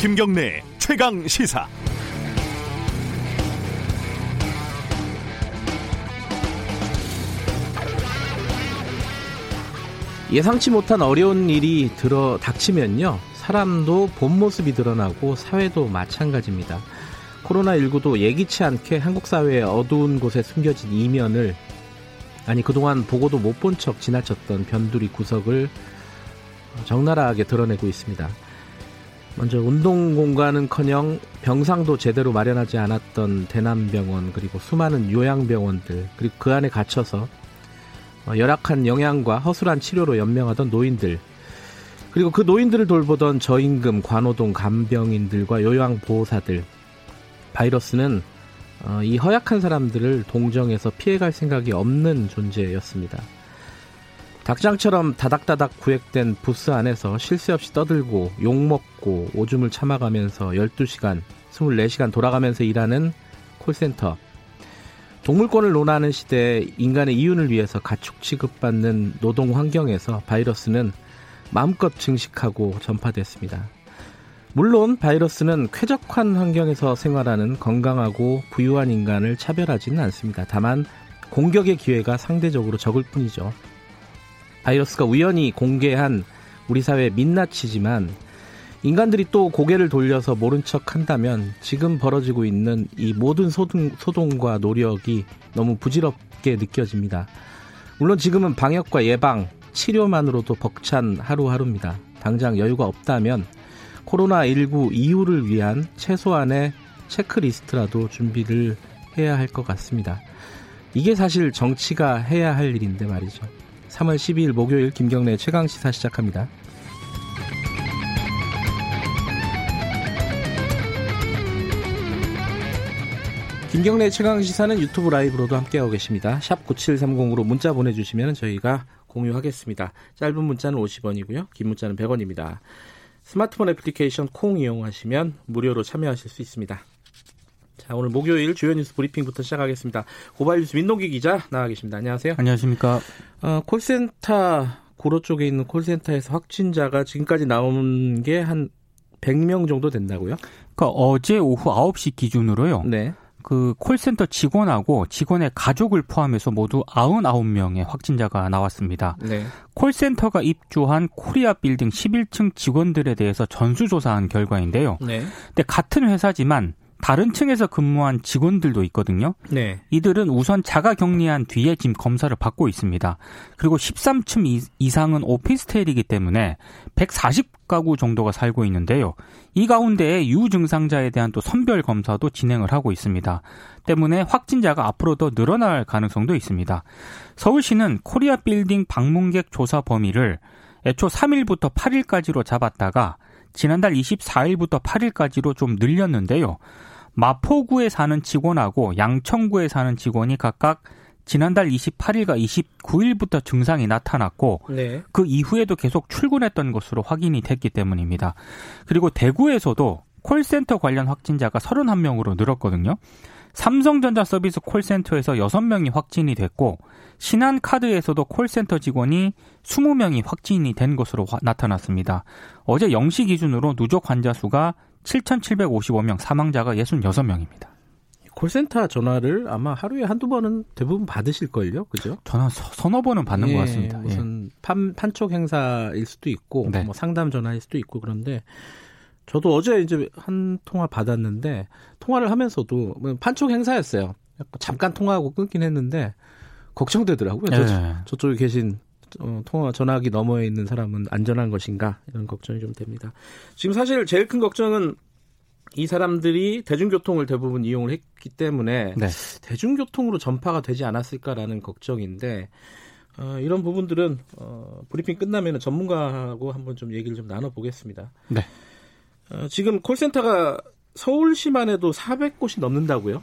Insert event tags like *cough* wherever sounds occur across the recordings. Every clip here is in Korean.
김경래 최강 시사. 예상치 못한 어려운 일이 들어 닥치면요. 사람도 본 모습이 드러나고 사회도 마찬가지입니다. 코로나19도 예기치 않게 한국 사회의 어두운 곳에 숨겨진 이면을 아니 그동안 보고도 못 본 척 지나쳤던 변두리 구석을 적나라하게 드러내고 있습니다. 먼저 운동 공간은커녕 병상도 제대로 마련하지 않았던 대남병원 그리고 수많은 요양병원들 그리고 그 안에 갇혀서 어, 열악한 영양과 허술한 치료로 연명하던 노인들 그리고 그 노인들을 돌보던 저임금 관호동 간병인들과 요양보호사들 바이러스는 어, 이 허약한 사람들을 동정해서 피해갈 생각이 없는 존재였습니다. 닭장처럼 다닥다닥 구획된 부스 안에서 쉴 새 없이 떠들고 욕먹고 오줌을 참아가면서 12시간, 24시간 돌아가면서 일하는 콜센터. 동물권을 논하는 시대에 인간의 이윤을 위해서 가축 취급받는 노동 환경에서 바이러스는 마음껏 증식하고 전파됐습니다. 물론 바이러스는 쾌적한 환경에서 생활하는 건강하고 부유한 인간을 차별하지는 않습니다. 다만 공격의 기회가 상대적으로 적을 뿐이죠. 바이러스가 우연히 공개한 우리 사회 민낯이지만 인간들이 또 고개를 돌려서 모른 척 한다면 지금 벌어지고 있는 이 모든 소동, 소동과 노력이 너무 부질없게 느껴집니다. 물론 지금은 방역과 예방, 치료만으로도 벅찬 하루하루입니다. 당장 여유가 없다면 코로나19 이후를 위한 최소한의 체크리스트라도 준비를 해야 할 것 같습니다. 이게 사실 정치가 해야 할 일인데 말이죠. 3월 12일 목요일 김경래 최강 시사 시작합니다. 김경래 최강 시사는 유튜브 라이브로도 함께하고 계십니다. 샵 9730으로 문자 보내주시면 저희가 공유하겠습니다. 짧은 문자는 50원이고요. 긴 문자는 100원입니다. 스마트폰 애플리케이션 콩 이용하시면 무료로 참여하실 수 있습니다. 자, 오늘 목요일 주요 뉴스 브리핑부터 시작하겠습니다. 고발 뉴스 민동기 기자 나와 계십니다. 안녕하세요. 안녕하십니까. 어, 콜센터 고로 쪽에 있는 콜센터에서 확진자가 지금까지 나온 게 한 100명 정도 된다고요? 그러니까 어제 오후 9시 기준으로요. 네. 그 콜센터 직원하고 직원의 가족을 포함해서 모두 99명의 확진자가 나왔습니다. 네. 콜센터가 입주한 코리아 빌딩 11층 직원들에 대해서 전수조사한 결과인데요. 네. 근데 같은 회사지만 다른 층에서 근무한 직원들도 있거든요. 네. 이들은 우선 자가 격리한 뒤에 지금 검사를 받고 있습니다. 그리고 13층 이상은 오피스텔이기 때문에 140가구 정도가 살고 있는데요. 이 가운데에 유증상자에 대한 또 선별 검사도 진행을 하고 있습니다. 때문에 확진자가 앞으로 더 늘어날 가능성도 있습니다. 서울시는 코리아 빌딩 방문객 조사 범위를 애초 3일부터 8일까지로 잡았다가 지난달 24일부터 8일까지로 좀 늘렸는데요. 마포구에 사는 직원하고 양천구에 사는 직원이 각각 지난달 28일과 29일부터 증상이 나타났고 네. 그 이후에도 계속 출근했던 것으로 확인이 됐기 때문입니다. 그리고 대구에서도 콜센터 관련 확진자가 31명으로 늘었거든요. 삼성전자 서비스 콜센터에서 6명이 확진이 됐고 신한카드에서도 콜센터 직원이 20명이 확진이 된 것으로 나타났습니다. 어제 0시 기준으로 누적 환자 수가 7,755명, 사망자가 66명입니다. 콜센터 전화를 아마 하루에 한두 번은 대부분 받으실걸요? 그죠? 전화 서너 번은 받는 예, 것 같습니다. 무슨 예. 판, 판촉 행사일 수도 있고, 네. 뭐 상담 전화일 수도 있고, 그런데 저도 어제 이제 한 통화 받았는데, 통화를 하면서도 뭐 판촉 행사였어요. 잠깐 통화하고 끊긴 했는데, 걱정되더라고요. 예. 저, 저쪽에 계신 어, 통화 전화기 너머에 있는 사람은 안전한 것인가 이런 걱정이 좀 됩니다. 지금 사실 제일 큰 걱정은 이 사람들이 대중교통을 대부분 이용을 했기 때문에 네. 대중교통으로 전파가 되지 않았을까라는 걱정인데 어, 이런 부분들은 어, 브리핑 끝나면 전문가하고 한번 좀 얘기를 좀 나눠보겠습니다. 네. 어, 지금 콜센터가 서울시만 해도 400곳이 넘는다고요?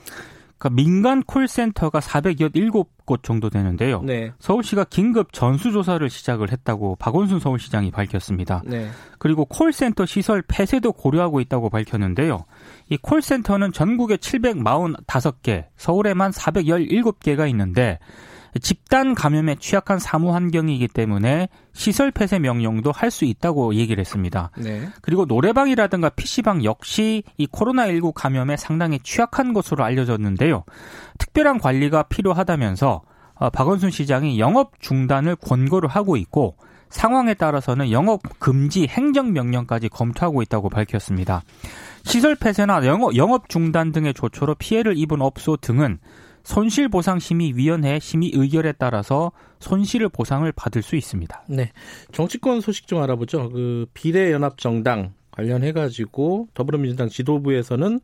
그러니까 민간 콜센터가 407곳 정도 되는데요. 네. 서울시가 긴급 전수조사를 시작을 했다고 박원순 서울시장이 밝혔습니다. 네. 그리고 콜센터 시설 폐쇄도 고려하고 있다고 밝혔는데요. 이 콜센터는 전국에 745개, 서울에만 417개가 있는데 집단 감염에 취약한 사무 환경이기 때문에 시설 폐쇄 명령도 할 수 있다고 얘기를 했습니다. 네. 그리고 노래방이라든가 PC방 역시 이 코로나19 감염에 상당히 취약한 것으로 알려졌는데요. 특별한 관리가 필요하다면서 어, 박원순 시장이 영업 중단을 권고를 하고 있고 상황에 따라서는 영업 금지 행정 명령까지 검토하고 있다고 밝혔습니다. 시설 폐쇄나 영업, 영업 중단 등의 조처로 피해를 입은 업소 등은 손실보상심의위원회 심의 의결에 따라서 손실을 보상을 받을 수 있습니다. 네. 정치권 소식 좀 알아보죠. 그 비례연합정당 관련해 가지고 더불어민주당 지도부에서는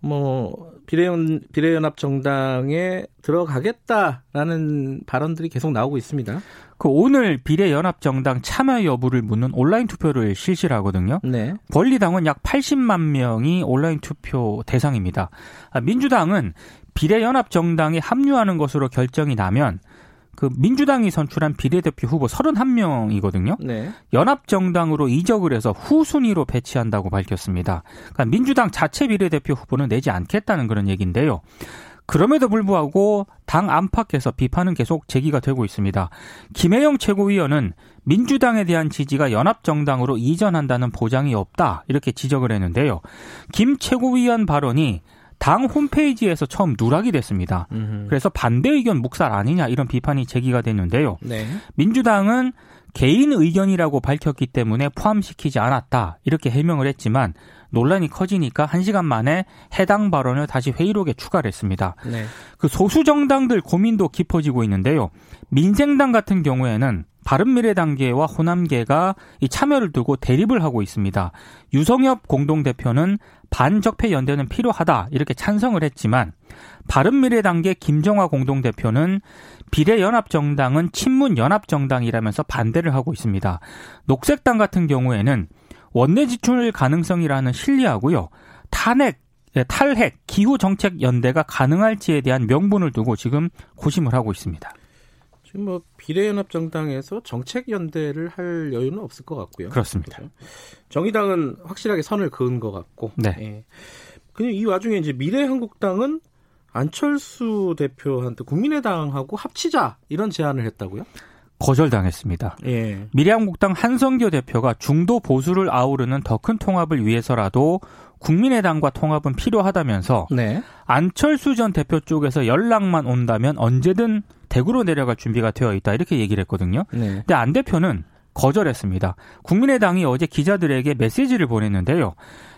뭐 비례연 비례연합 정당에 들어가겠다라는 발언들이 계속 나오고 있습니다. 그 오늘 비례연합 정당 참여 여부를 묻는 온라인 투표를 실시하거든요. 네. 권리당은 약 80만 명이 온라인 투표 대상입니다. 아, 민주당은 비례연합 정당에 합류하는 것으로 결정이 나면 그 민주당이 선출한 비례대표 후보 31명이거든요. 네. 연합정당으로 이적을 해서 후순위로 배치한다고 밝혔습니다. 그러니까 민주당 자체 비례대표 후보는 내지 않겠다는 그런 얘기인데요. 그럼에도 불구하고 당 안팎에서 비판은 계속 제기가 되고 있습니다. 김혜영 최고위원은 민주당에 대한 지지가 연합정당으로 이전한다는 보장이 없다 이렇게 지적을 했는데요. 김 최고위원 발언이 당 홈페이지에서 처음 누락이 됐습니다. 음흠. 그래서 반대 의견 묵살 아니냐 이런 비판이 제기가 됐는데요. 네. 민주당은 개인 의견이라고 밝혔기 때문에 포함시키지 않았다 이렇게 해명을 했지만 논란이 커지니까 한 시간 만에 해당 발언을 다시 회의록에 추가를 했습니다. 네. 그 소수 정당들 고민도 깊어지고 있는데요. 민생당 같은 경우에는 바른미래단계와 호남계가 이 참여를 두고 대립을 하고 있습니다. 유성엽 공동대표는 반적폐 연대는 필요하다 이렇게 찬성을 했지만 바른미래당계 김정화 공동대표는 비례연합정당은 친문연합정당이라면서 반대를 하고 있습니다. 녹색당 같은 경우에는 원내 지출 가능성이라는 신뢰하고요. 탄핵 예, 탈핵, 기후 정책 연대가 가능할지에 대한 명분을 두고 지금 고심을 하고 있습니다. 지금 뭐 비례연합정당에서 정책 연대를 할 여유는 없을 것 같고요. 그렇습니다. 그렇죠? 정의당은 확실하게 선을 그은 것 같고. 네. 예. 그냥 이 와중에 이제 미래한국당은 안철수 대표한테 국민의당하고 합치자 이런 제안을 했다고요? 거절당했습니다. 예. 미래한국당 한성교 대표가 중도 보수를 아우르는 더 큰 통합을 위해서라도 국민의당과 통합은 필요하다면서 네. 안철수 전 대표 쪽에서 연락만 온다면 언제든 대구로 내려갈 준비가 되어 있다 이렇게 얘기를 했거든요. 네. 근데 안 대표는 거절했습니다. 국민의당이 어제 기자들에게 메시지를 보냈는데요.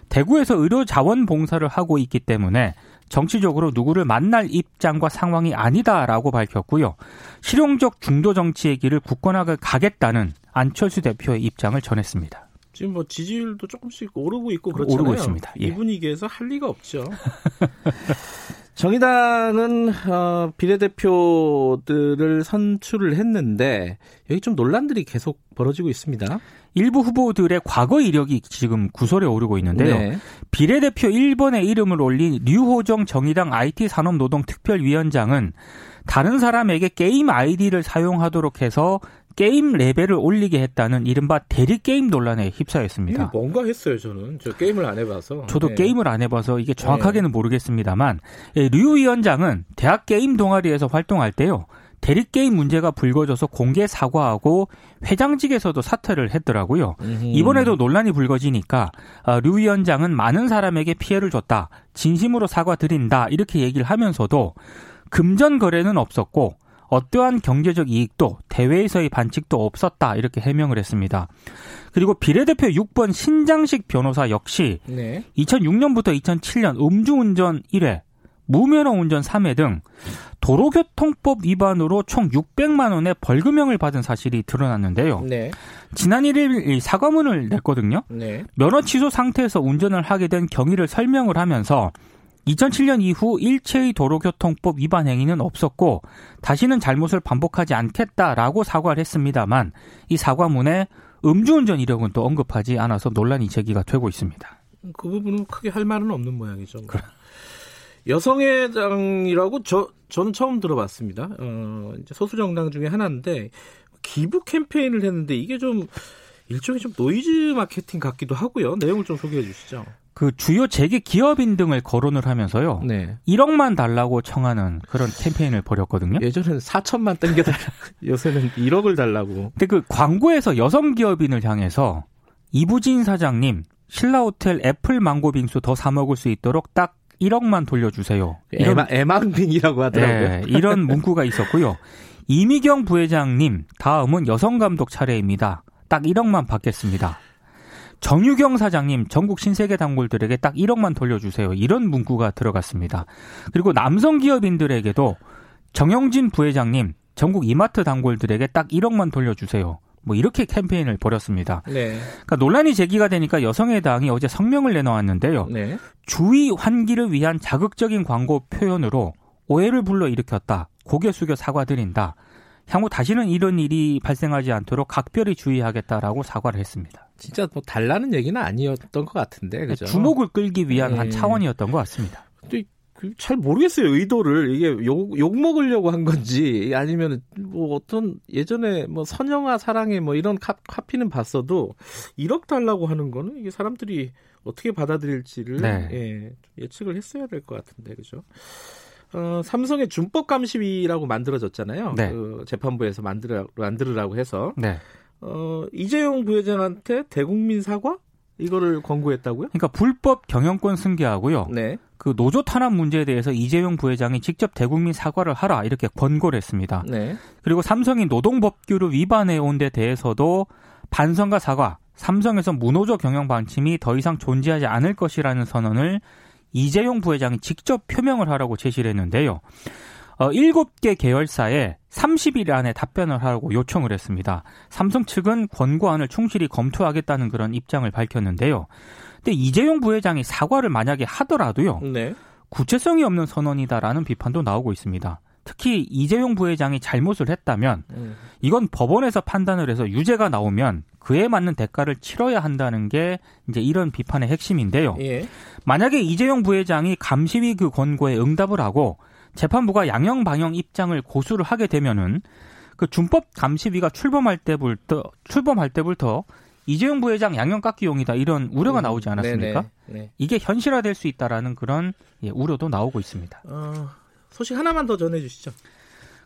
대구에서 의료 자원 봉사를 하고 있기 때문에 정치적으로 누구를 만날 입장과 상황이 아니다라고 밝혔고요. 실용적 중도 정치의 길을 굳건하게 가겠다는 안철수 대표의 입장을 전했습니다. 지금 뭐 지지율도 조금씩 오르고 있고 그렇잖아요. 오르고 있습니다. 예. 이 분위기에서 할 리가 없죠. *laughs* 정의당은 어, 비례대표들을 선출을 했는데 여기 좀 논란들이 계속 벌어지고 있습니다. 일부 후보들의 과거 이력이 지금 구설에 오르고 있는데요. 네. 비례대표 1번에 이름을 올린 류호정 정의당 IT산업노동특별위원장은 다른 사람에게 게임 아이디를 사용하도록 해서 게임 레벨을 올리게 했다는 이른바 대리 게임 논란에 휩싸였습니다. 뭔가 했어요, 저는. 저 게임을 안 해봐서. 저도 네. 게임을 안 해봐서 이게 정확하게는 네. 모르겠습니다만, 예, 류 위원장은 대학 게임 동아리에서 활동할 때요. 대리게임 문제가 불거져서 공개 사과하고 회장직에서도 사퇴를 했더라고요. 음흠. 이번에도 논란이 불거지니까 아, 류 위원장은 많은 사람에게 피해를 줬다. 진심으로 사과드린다. 이렇게 얘기를 하면서도 금전 거래는 없었고 어떠한 경제적 이익도 대회에서의 반칙도 없었다 이렇게 해명을 했습니다. 그리고 비례대표 6번 신장식 변호사 역시 네. 2006년부터 2007년 음주운전 1회, 무면허 운전 3회 등 도로교통법 위반으로 총 600만 원의 벌금형을 받은 사실이 드러났는데요. 네. 지난 1일 사과문을 냈거든요. 네. 면허 취소 상태에서 운전을 하게 된 경위를 설명을 하면서 2007년 이후 일체의 도로교통법 위반 행위는 없었고 다시는 잘못을 반복하지 않겠다라고 사과를 했습니다만 이 사과문에 음주운전 이력은 또 언급하지 않아서 논란이 제기가 되고 있습니다. 그 부분은 크게 할 말은 없는 모양이죠. 여성의당이라고 저 저는 처음 들어봤습니다. 어, 이제 소수 정당 중에 하나인데 기부 캠페인을 했는데 이게 좀 일종의 좀 노이즈 마케팅 같기도 하고요. 내용을 좀 소개해 주시죠. 그 주요 재계 기업인 등을 거론을 하면서요. 네. 1억만 달라고 청하는 그런 캠페인을 벌였거든요. 예전에는 4천만 땡겨달라. *laughs* 요새는 1억을 달라고. 근데 그 광고에서 여성 기업인을 향해서 이부진 사장님 신라 호텔 애플 망고 빙수 더 사 먹을 수 있도록 딱 1억만 돌려주세요. 이런 애망빙이라고 하더라고요. 네, 이런 *laughs* 문구가 있었고요. 이미경 부회장님 다음은 여성 감독 차례입니다. 딱 1억만 받겠습니다. 정유경 사장님 전국 신세계 단골들에게 딱 1억만 돌려주세요. 이런 문구가 들어갔습니다. 그리고 남성 기업인들에게도 정영진 부회장님 전국 이마트 단골들에게 딱 1억만 돌려주세요. 뭐 이렇게 캠페인을 벌였습니다. 네. 그러니까 논란이 제기가 되니까 여성의당이 어제 성명을 내놓았는데요. 네. 주의 환기를 위한 자극적인 광고 표현으로 오해를 불러 일으켰다. 고개 숙여 사과드린다. 향후 다시는 이런 일이 발생하지 않도록 각별히 주의하겠다라고 사과를 했습니다. 진짜 뭐 달라는 얘기는 아니었던 것 같은데 그죠? 주목을 끌기 위한 네. 한 차원이었던 것 같습니다. 그잘 모르겠어요 의도를 이게 욕, 욕 먹으려고 한 건지 아니면 뭐 어떤 예전에 뭐 선영아 사랑해 뭐 이런 카, 카피는 봤어도 1억 달라고 하는 거는 이게 사람들이 어떻게 받아들일지를 네. 예, 예측을 했어야 될 것 같은데 그죠? 어, 삼성의 준법 감시위라고 만들어졌잖아요. 네. 그 재판부에서 만들어 만들으라고 해서 네. 어, 이재용 부회장한테 대국민 사과 이거를 권고했다고요? 그러니까 불법 경영권 승계하고요. 네. 그 노조 탄압 문제에 대해서 이재용 부회장이 직접 대국민 사과를 하라 이렇게 권고를 했습니다. 네. 그리고 삼성이 노동법규를 위반해 온 데 대해서도 반성과 사과, 삼성에서 무노조 경영 방침이 더 이상 존재하지 않을 것이라는 선언을 이재용 부회장이 직접 표명을 하라고 제시를 했는데요. 어, 7개 계열사에 30일 안에 답변을 하라고 요청을 했습니다. 삼성 측은 권고안을 충실히 검토하겠다는 그런 입장을 밝혔는데요. 근데 이재용 부회장이 사과를 만약에 하더라도요. 네. 구체성이 없는 선언이다라는 비판도 나오고 있습니다. 특히 이재용 부회장이 잘못을 했다면 음. 이건 법원에서 판단을 해서 유죄가 나오면 그에 맞는 대가를 치러야 한다는 게 이제 이런 비판의 핵심인데요. 예. 만약에 이재용 부회장이 감시위 그 권고에 응답을 하고 재판부가 양형 방형 입장을 고수를 하게 되면은 그 준법 감시위가 출범할 때부터 출범할 때부터 이재용 부회장 양형 깎기용이다 이런 우려가 음, 나오지 않았습니까? 네 이게 현실화될 수 있다라는 그런 예, 우려도 나오고 있습니다. 어, 소식 하나만 더 전해주시죠.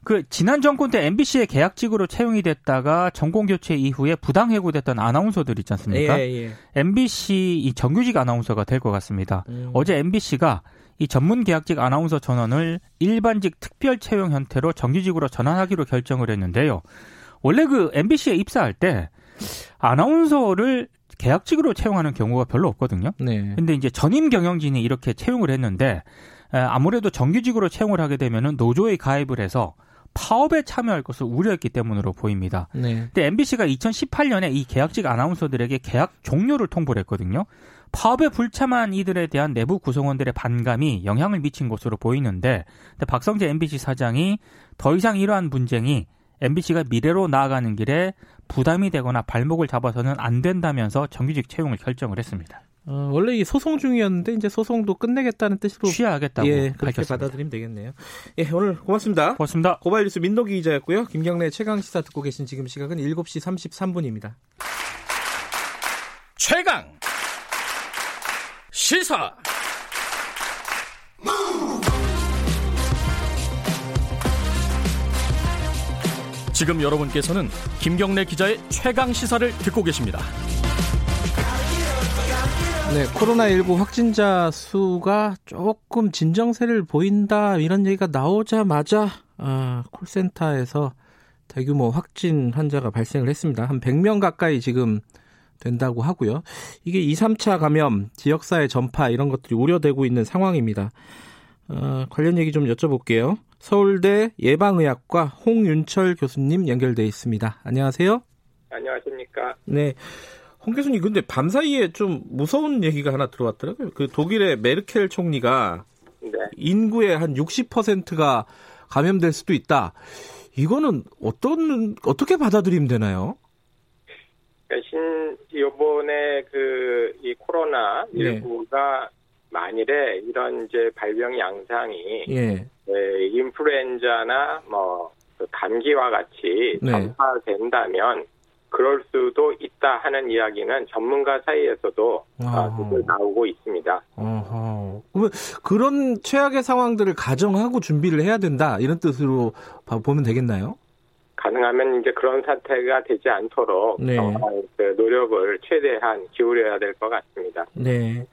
그 지난 정권 때 MBC의 계약직으로 채용이 됐다가 전공 교체 이후에 부당 해고됐던 아나운서들 있지 않습니까? 예, 예. MBC 이 정규직 아나운서가 될 것 같습니다. 음. 어제 MBC가 이 전문 계약직 아나운서 전원을 일반직 특별 채용 형태로 정규직으로 전환하기로 결정을 했는데요. 원래 그 MBC에 입사할 때 아나운서를 계약직으로 채용하는 경우가 별로 없거든요. 네. 근데 이제 전임 경영진이 이렇게 채용을 했는데 아무래도 정규직으로 채용을 하게 되면은 노조에 가입을 해서 파업에 참여할 것을 우려했기 때문으로 보입니다. 네. 근데 MBC가 2018년에 이 계약직 아나운서들에게 계약 종료를 통보를 했거든요. 파업에 불참한 이들에 대한 내부 구성원들의 반감이 영향을 미친 것으로 보이는데 박성재 MBC 사장이 더 이상 이러한 분쟁이 MBC가 미래로 나아가는 길에 부담이 되거나 발목을 잡아서는 안 된다면서 정규직 채용을 결정을 했습니다. 어, 원래 이 소송 중이었는데 이제 소송도 끝내겠다는 뜻으로 취하하겠다고 예, 그렇게 밝혔습니다. 받아들이면 되겠네요. 예, 오늘 고맙습니다. 고맙습니다. 고발 뉴스 민노기 기자였고요. 김경래 최강 시사 듣고 계신 지금 시각은 7시 33분입니다. 최강 시사 지금 여러분께서는 김경래 기자의 최강 시사를 듣고 계십니다. 네, 코로나19 확진자 수가 조금 진정세를 보인다 이런 얘기가 나오자마자 아, 콜센터에서 대규모 확진 환자가 발생을 했습니다. 한 100명 가까이 지금 된다고 하고요. 이게 2, 3차 감염, 지역사회 전파 이런 것들이 우려되고 있는 상황입니다. 어, 관련 얘기 좀 여쭤볼게요. 서울대 예방의학과 홍윤철 교수님 연결돼 있습니다. 안녕하세요. 안녕하십니까. 네. 홍 교수님, 근데 밤 사이에 좀 무서운 얘기가 하나 들어왔더라고요. 그 독일의 메르켈 총리가 네. 인구의 한 60%가 감염될 수도 있다. 이거는 어떤, 어떻게 받아들이면 되나요? 그러니까 신, 요번에 그, 이 코로나 19가 네. 만일에 이런 이제 발병 양상이 예. 네, 인플루엔자나 뭐그 감기와 같이 네. 전파된다면 그럴 수도 있다 하는 이야기는 전문가 사이에서도 아, 나오고 있습니다. 어허. 그러면 그런 최악의 상황들을 가정하고 준비를 해야 된다 이런 뜻으로 보면 되겠나요? 가능하면 이제 그런 사태가 되지 않도록 네. 그 노력을 최대한 기울여야 될 것 같습니다. 네.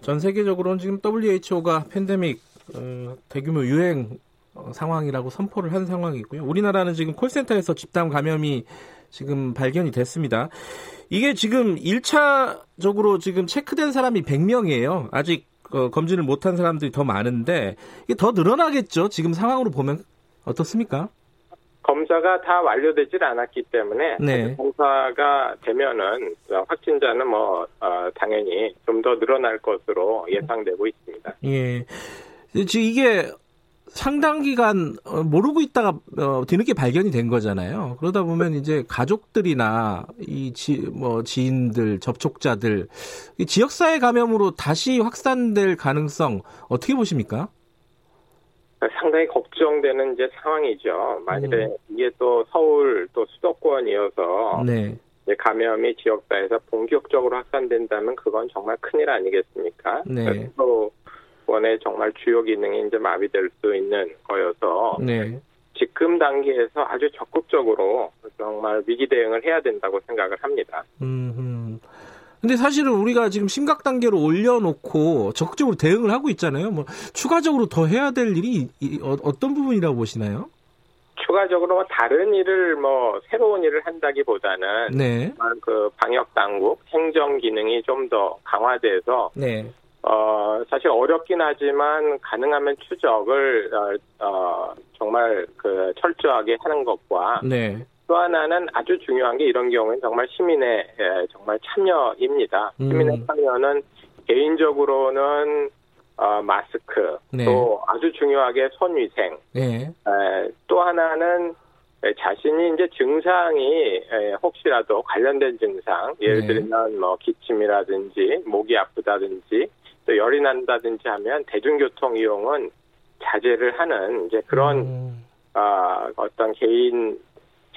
전 세계적으로는 지금 WHO가 팬데믹 어, 대규모 유행 어, 상황이라고 선포를 한 상황이고요. 우리나라는 지금 콜센터에서 집단 감염이 지금 발견이 됐습니다. 이게 지금 1차적으로 지금 체크된 사람이 100명이에요. 아직 어, 검진을 못한 사람들이 더 많은데 이게 더 늘어나겠죠. 지금 상황으로 보면 어떻습니까? 검사가 다 완료되질 않았기 때문에 네. 검사가 되면은 확진자는 뭐 어, 당연히 좀 더 늘어날 것으로 예상되고 있습니다. 예. 지금 이게 상당 기간 어, 모르고 있다가 어, 뒤늦게 발견이 된 거잖아요. 그러다 보면 이제 가족들이나 이 지, 뭐 지인들, 접촉자들 이 지역사회 감염으로 다시 확산될 가능성 어떻게 보십니까? 상당히 걱정되는 이제 상황이죠. 만일에 음. 이게 또 서울 또 수도권이어서 네. 감염이 지역사회에서 본격적으로 확산된다면 그건 정말 큰일 아니겠습니까? 네. 또 정권의 정말 주요 기능이 이제 마비될 수 있는 거여서 네. 지금 단계에서 아주 적극적으로 정말 위기 대응을 해야 된다고 생각을 합니다. 음. 근데 사실은 우리가 지금 심각 단계로 올려놓고 적극적으로 대응을 하고 있잖아요. 뭐 추가적으로 더 해야 될 일이 어, 떤 부분이라고 보시나요? 추가적으로 뭐 다른 일을 뭐 새로운 일을 한다기보다는 네. 그 방역 당국 행정 기능이 좀 더 강화돼서 네. 어, 사실 어렵긴 하지만 가능하면 추적을 어, 어, 정말 그 철저하게 하는 것과 네. 또 하나는 아주 중요한 게 이런 경우는 정말 시민의 예, 정말 참여입니다. 음. 시민의 참여는 개인적으로는 어, 마스크 네. 또 아주 중요하게 손위생 네. 에, 또 하나는 자신이 이제 증상이 혹시라도 관련된 증상 예를 네. 들면 뭐 기침이라든지 목이 아프다든지 또 열이 난다든지 하면 대중교통 이용은 자제를 하는 이제 그런 음. 어, 어떤 개인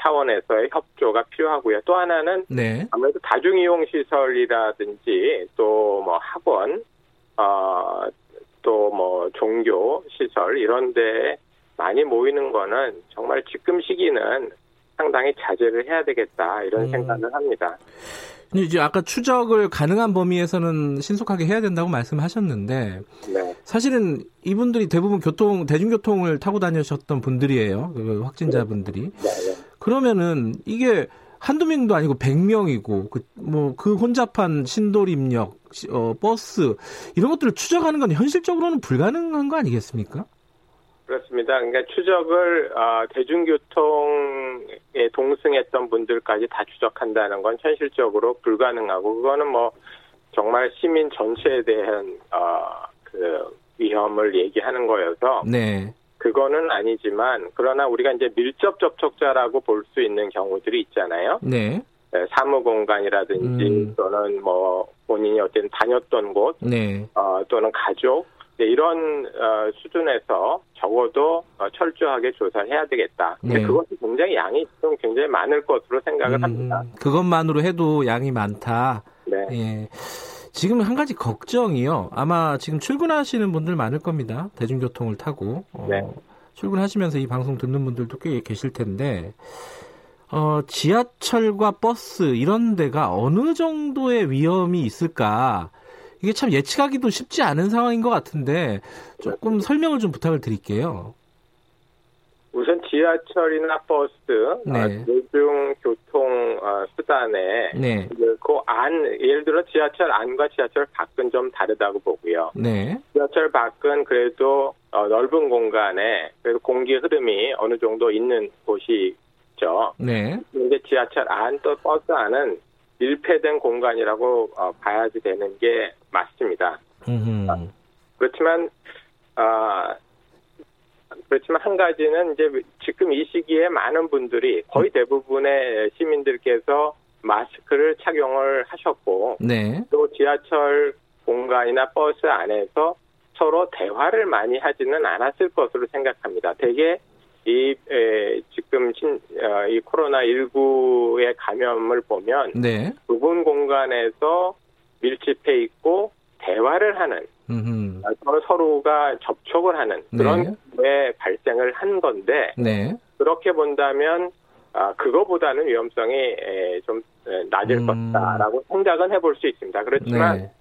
차원에서의 협조가 필요하고요. 또 하나는 네. 아무래도 다중이용 시설이라든지 또 뭐 학원, 어, 또 뭐 종교 시설 이런 데 많이 모이는 거는 정말 지금 시기는 상당히 자제를 해야 되겠다 이런 음. 생각을 합니다. 이제 아까 추적을 가능한 범위에서는 신속하게 해야 된다고 말씀하셨는데 네. 사실은 이분들이 대부분 교통 대중교통을 타고 다니셨던 분들이에요. 그 확진자분들이. 네, 네. 그러면은 이게 한두 명도 아니고 100명이고 그 뭐그 그 혼잡한 신도림 입력 어 버스 이런 것들을 추적하는 건 현실적으로는 불가능한 거 아니겠습니까? 그렇습니다. 그러니까 추적을 어, 대중교통에 동승했던 분들까지 다 추적한다는 건 현실적으로 불가능하고 그거는 뭐 정말 시민 전체에 대한 어, 그 위험을 얘기하는 거여서 네. 그거는 아니지만 그러나 우리가 이제 밀접 접촉자라고 볼 수 있는 경우들이 있잖아요. 네. 네 사무 공간이라든지 음. 또는 뭐 본인이 어떤 다녔던 곳, 네. 어, 또는 가족 네, 이런 어, 수준에서 적어도 어, 철저하게 조사를 해야 되겠다. 근데 네. 그것이 굉장히 양이 좀 굉장히 많을 것으로 생각을 음, 합니다. 그것만으로 해도 양이 많다. 네. 예. 지금 한 가지 걱정이요. 아마 지금 출근하시는 분들 많을 겁니다. 대중교통을 타고. 어, 네. 출근하시면서 이 방송 듣는 분들도 꽤 계실 텐데, 어, 지하철과 버스 이런 데가 어느 정도의 위험이 있을까? 이게 참 예측하기도 쉽지 않은 상황인 것 같은데 조금 설명을 좀 부탁을 드릴게요. 우선 지하철이나 버스, 네. 아, 대중 교통 아, 수단에 네. 그안 예를 들어 지하철 안과 지하철 밖은 좀 다르다고 보고요. 네. 지하철 밖은 그래도 어, 넓은 공간에 그래도 공기 흐름이 어느 정도 있는 곳이죠. 네. 근데 지하철 안 또 버스 안은 밀폐된 공간이라고 어, 봐야지 되는 게 맞습니다. 아, 그렇지만 아 그렇지만 한 가지는 이제 지금 이 시기에 많은 분들이 거의 대부분의 시민들께서 마스크를 착용을 하셨고 네. 또 지하철 공간이나 버스 안에서 서로 대화를 많이 하지는 않았을 것으로 생각합니다. 대개 이 에, 지금 지금 신, 어, 이 코로나 19의 감염을 보면 네. 좁은 공간에서 밀집해 있고 대화를 하는 음흠. 서로 서로가 접촉을 하는 그런 네. 발생을 한 건데 네. 그렇게 본다면 아, 그거보다는 위험성이 좀 낮을 음. 것이다라고 생각은 해볼 수 있습니다. 그렇지만 네.